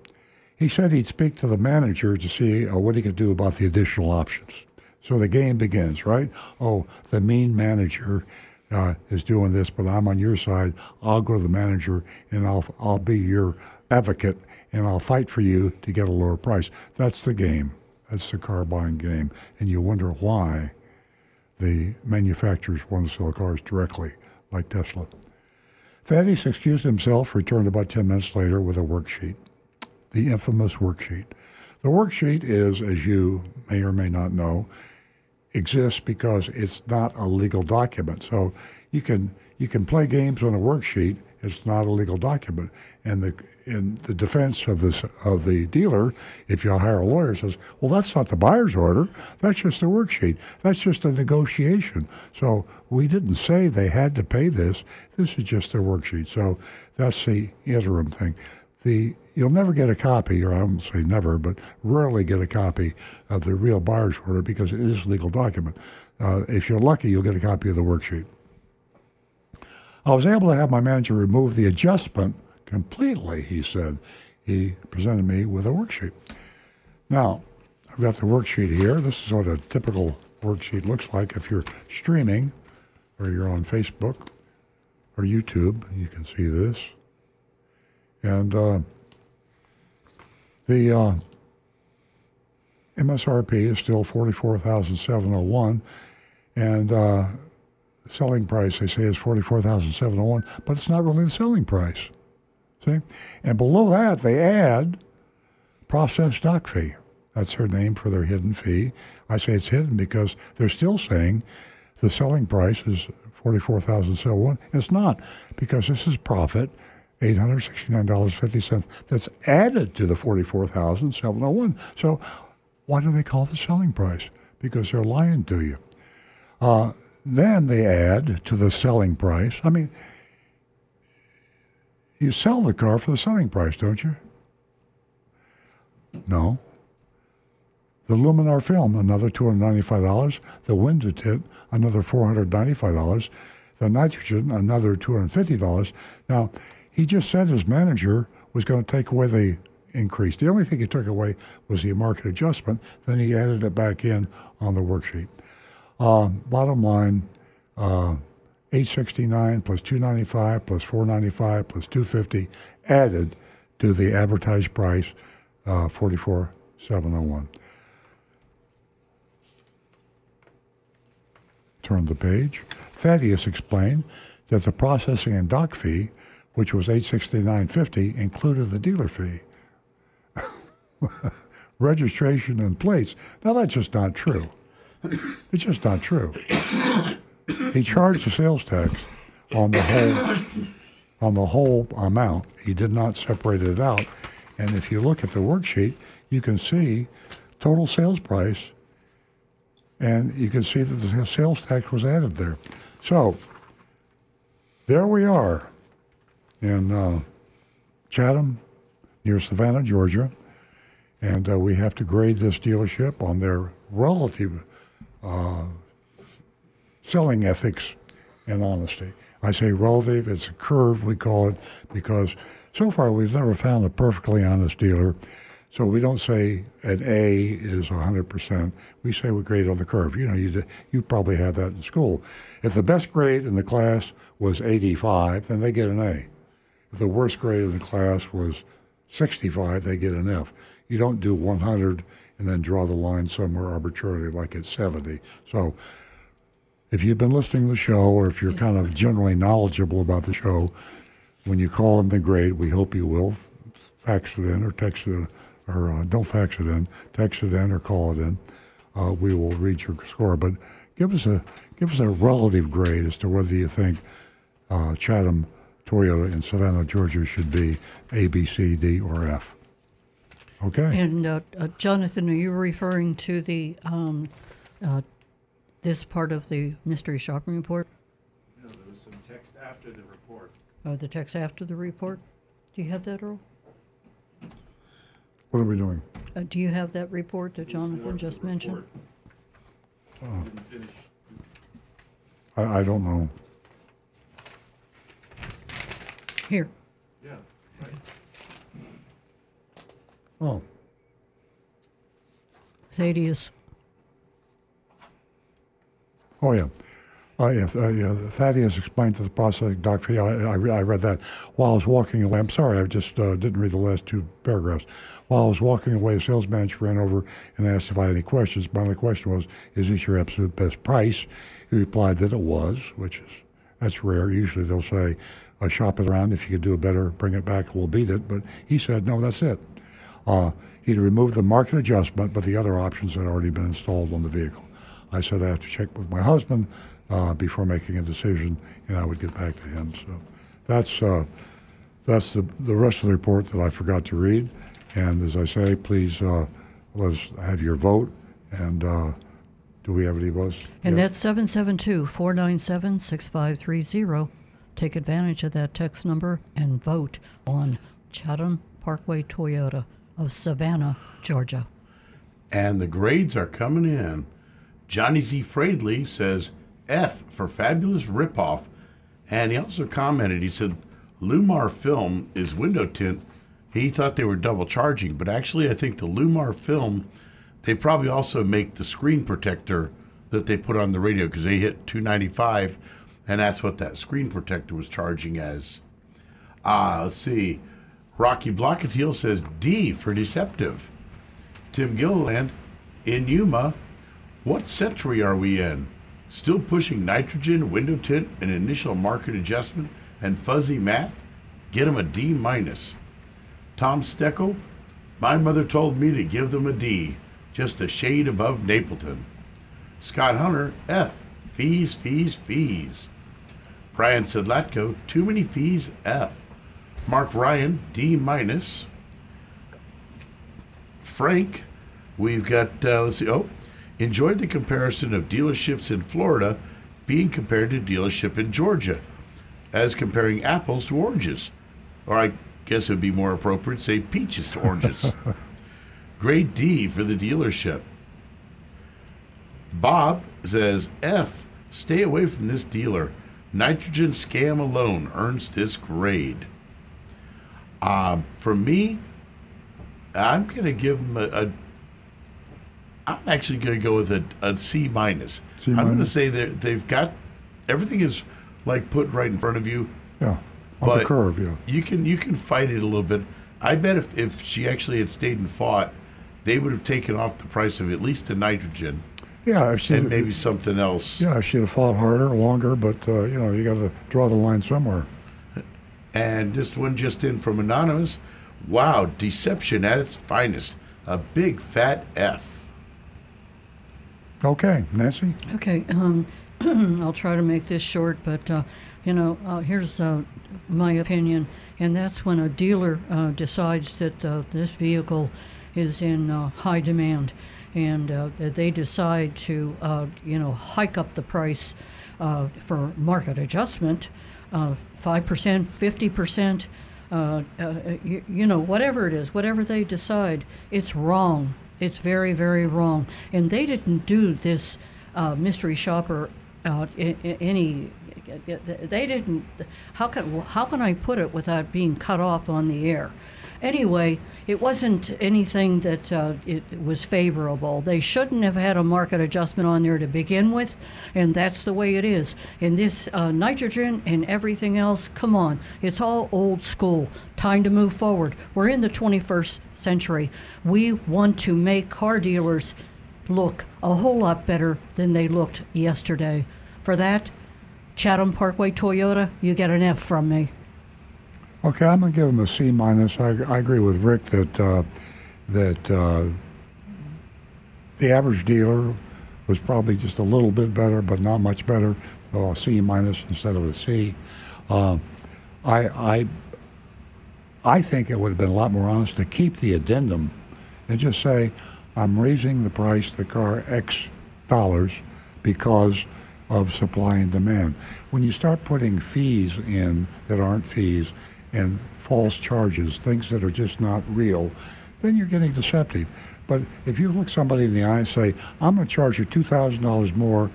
He said he'd speak to the manager to see uh, what he could do about the additional options. So the game begins, right? Oh, the mean manager uh, is doing this, but I'm on your side. I'll go to the manager and I'll I'll be your advocate and I'll fight for you to get a lower price. That's the game. That's the car buying game, and you wonder why the manufacturers want to sell cars directly, like Tesla. Thaddeus excused himself, returned about 10 minutes later with a worksheet, the infamous worksheet. The worksheet is, as you may or may not know, exists because it's not a legal document. So you can you can play games on a worksheet. It's not a legal document, and the in the defense of this of the dealer, if you hire a lawyer, says, "Well, that's not the buyer's order. That's just a worksheet. That's just a negotiation." So we didn't say they had to pay this. This is just a worksheet. So that's the interim thing. The you'll never get a copy, or I won't say never, but rarely get a copy of the real buyer's order because it is a legal document. Uh, if you're lucky, you'll get a copy of the worksheet. I was able to have my manager remove the adjustment completely, he said. He presented me with a worksheet. Now, I've got the worksheet here. This is what a typical worksheet looks like if you're streaming or you're on Facebook or YouTube. You can see this. And uh, the uh, MSRP is still 44701 and uh, selling price, they say, is 44701 but it's not really the selling price. See? And below that, they add process doc fee. That's their name for their hidden fee. I say it's hidden because they're still saying the selling price is 44701 It's not because this is profit, $869.50 that's added to the 44701 So why do they call it the selling price? Because they're lying to you. Uh, then they add to the selling price. I mean, you sell the car for the selling price, don't you? No. The Luminar film, another $295. The window tint, another $495. The nitrogen, another $250. Now, he just said his manager was going to take away the increase. The only thing he took away was the market adjustment. Then he added it back in on the worksheet. Uh, bottom line, uh, 869 plus 295 plus 495 plus 250 added to the advertised price, uh, 44701. Turn the page. Thaddeus explained that the processing and doc fee, which was 869.50, included the dealer fee. *laughs* Registration and plates. Now that's just not true. It's just not true. He charged the sales tax on the whole on the whole amount. He did not separate it out. And if you look at the worksheet, you can see total sales price, and you can see that the sales tax was added there. So there we are in uh, Chatham, near Savannah, Georgia, and uh, we have to grade this dealership on their relative uh, selling ethics and honesty. I say relative, it's a curve, we call it, because so far we've never found a perfectly honest dealer. So we don't say an A is 100%. We say we grade on the curve. You know, you, you probably had that in school. If the best grade in the class was 85, then they get an A. The worst grade in the class was 65, they get an F. You don't do 100 and then draw the line somewhere arbitrarily like at 70. So if you've been listening to the show or if you're kind of generally knowledgeable about the show, when you call in the grade, we hope you will fax it in or text it in, or uh, don't fax it in, text it in or call it in. Uh, we will read your score, but give us a give us a relative grade as to whether you think uh, Chatham Toyota in Savannah, Georgia, should be A, B, C, D, or F. Okay. And uh, uh, Jonathan, are you referring to the um, uh, this part of the mystery shopping report? No, there was some text after the report. Oh, the text after the report. Do you have that, Earl? What are we doing? Uh, do you have that report that Jonathan just mentioned? Oh. I, I don't know. Here. Yeah, right. Oh, Thaddeus. oh yeah. Uh, yeah, uh, yeah, Thaddeus explained to the processing doctor. Yeah, I, I, I read that while I was walking away. I'm sorry, I just uh, didn't read the last two paragraphs. While I was walking away, the sales manager ran over and asked if I had any questions. My only question was, "Is this your absolute best price?" He replied that it was, which is that's rare. Usually they'll say, uh, "Shop it around. If you could do it better, bring it back. We'll beat it." But he said, "No, that's it." Uh, he'd removed the market adjustment, but the other options had already been installed on the vehicle. I said I have to check with my husband uh, before making a decision, and I would get back to him. So that's uh, that's the the rest of the report that I forgot to read. And as I say, please uh, let us have your vote. And uh, do we have any votes? And that's 772 497 6530. Take advantage of that text number and vote on Chatham Parkway Toyota of Savannah, Georgia. And the grades are coming in. Johnny Z. Fradley says F for fabulous ripoff. And he also commented, he said, LLumar film is window tint. He thought they were double charging, but actually, I think the LLumar film, they probably also make the screen protector that they put on the radio because they hit 295, and that's what that screen protector was charging as. Ah, let's see. Rocky Blockatiel says D for deceptive. Tim Gilliland, in Yuma, what century are we in? Still pushing nitrogen, window tint, and initial market adjustment, and fuzzy math? Get him a D minus. Tom Steckel, my mother told me to give them a D, just a shade above Napleton. Scott Hunter, F, fees, fees, fees. Brian Sedlatko, too many fees, F. Mark Ryan, D minus. Frank, we've got, uh, let's see, oh, enjoyed the comparison of dealerships in Florida being compared to dealership in Georgia, as comparing apples to oranges. Or I guess it'd be more appropriate to say peaches to oranges. *laughs* Grade D for the dealership. Bob says, F, stay away from this dealer. Nitrogen scam alone earns this grade. Um, for me, I'm going to give him a, a. I'm actually going to go with a, a C minus. C I'm going to say that they've got everything is like put right in front of you. Yeah, on the curve, yeah. You can you can fight it a little bit. I bet if, if she actually had stayed and fought, they would have taken off the price of at least the nitrogen Yeah, if she, and maybe something else. yeah, she'd have fought harder, longer, but uh, you know, you got to draw the line somewhere. And this one just in from Anonymous. Wow, deception at its finest. A big fat F. Okay, Nancy. Okay, um, *clears throat* I'll try to make this short, but uh, you know, uh, here's uh, my opinion, and that's when a dealer uh, decides that uh, this vehicle is in uh, high demand, and uh, they decide to, uh, you know, hike up the price uh, for market adjustment, uh, five percent, fifty percent. Uh, uh, you, you know, whatever it is, whatever they decide, it's wrong. It's very, very wrong. And they didn't do this mystery shopper any. They didn't. How can how can I put it without being cut off on the air? Anyway, it wasn't anything that uh, it was favorable. They shouldn't have had a market adjustment on there to begin with, and that's the way it is. And this uh, nitrogen and everything else, come on, it's all old school. Time to move forward. We're in the 21st century. We want to make car dealers look a whole lot better than they looked yesterday. For that, Chatham Parkway Toyota, you get an F from me. Okay, I'm gonna give him a C minus. I, I agree with Rick that uh, that uh, the average dealer was probably just a little bit better, but not much better. A C minus instead of a C. Uh, I I I think it would have been a lot more honest to keep the addendum and just say, I'm raising the price of the car X dollars because of supply and demand. When you start putting fees in that aren't fees and false charges, things that are just not real, then you're getting deceptive. But if you look somebody in the eye and say, I'm going to charge you $2,000 more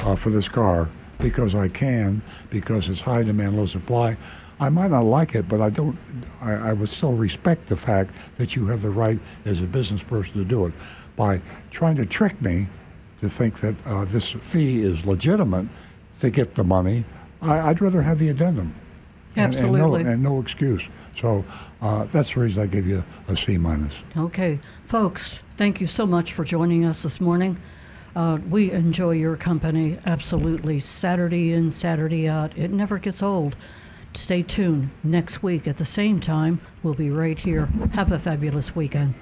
uh, for this car because I can, because it's high demand, low supply, I might not like it, but I don't. I, I would still respect the fact that you have the right as a business person to do it. By trying to trick me to think that uh, this fee is legitimate to get the money, I, I'd rather have the addendum. And- Absolutely. And, no, and no excuse. So uh, that's the reason I give you a C minus. Okay, folks, thank you so much for joining us this morning. Uh, we enjoy your company absolutely. Saturday in, Saturday out. It never gets old. Stay tuned. Next week at the same time, we'll be right here. Have a fabulous weekend.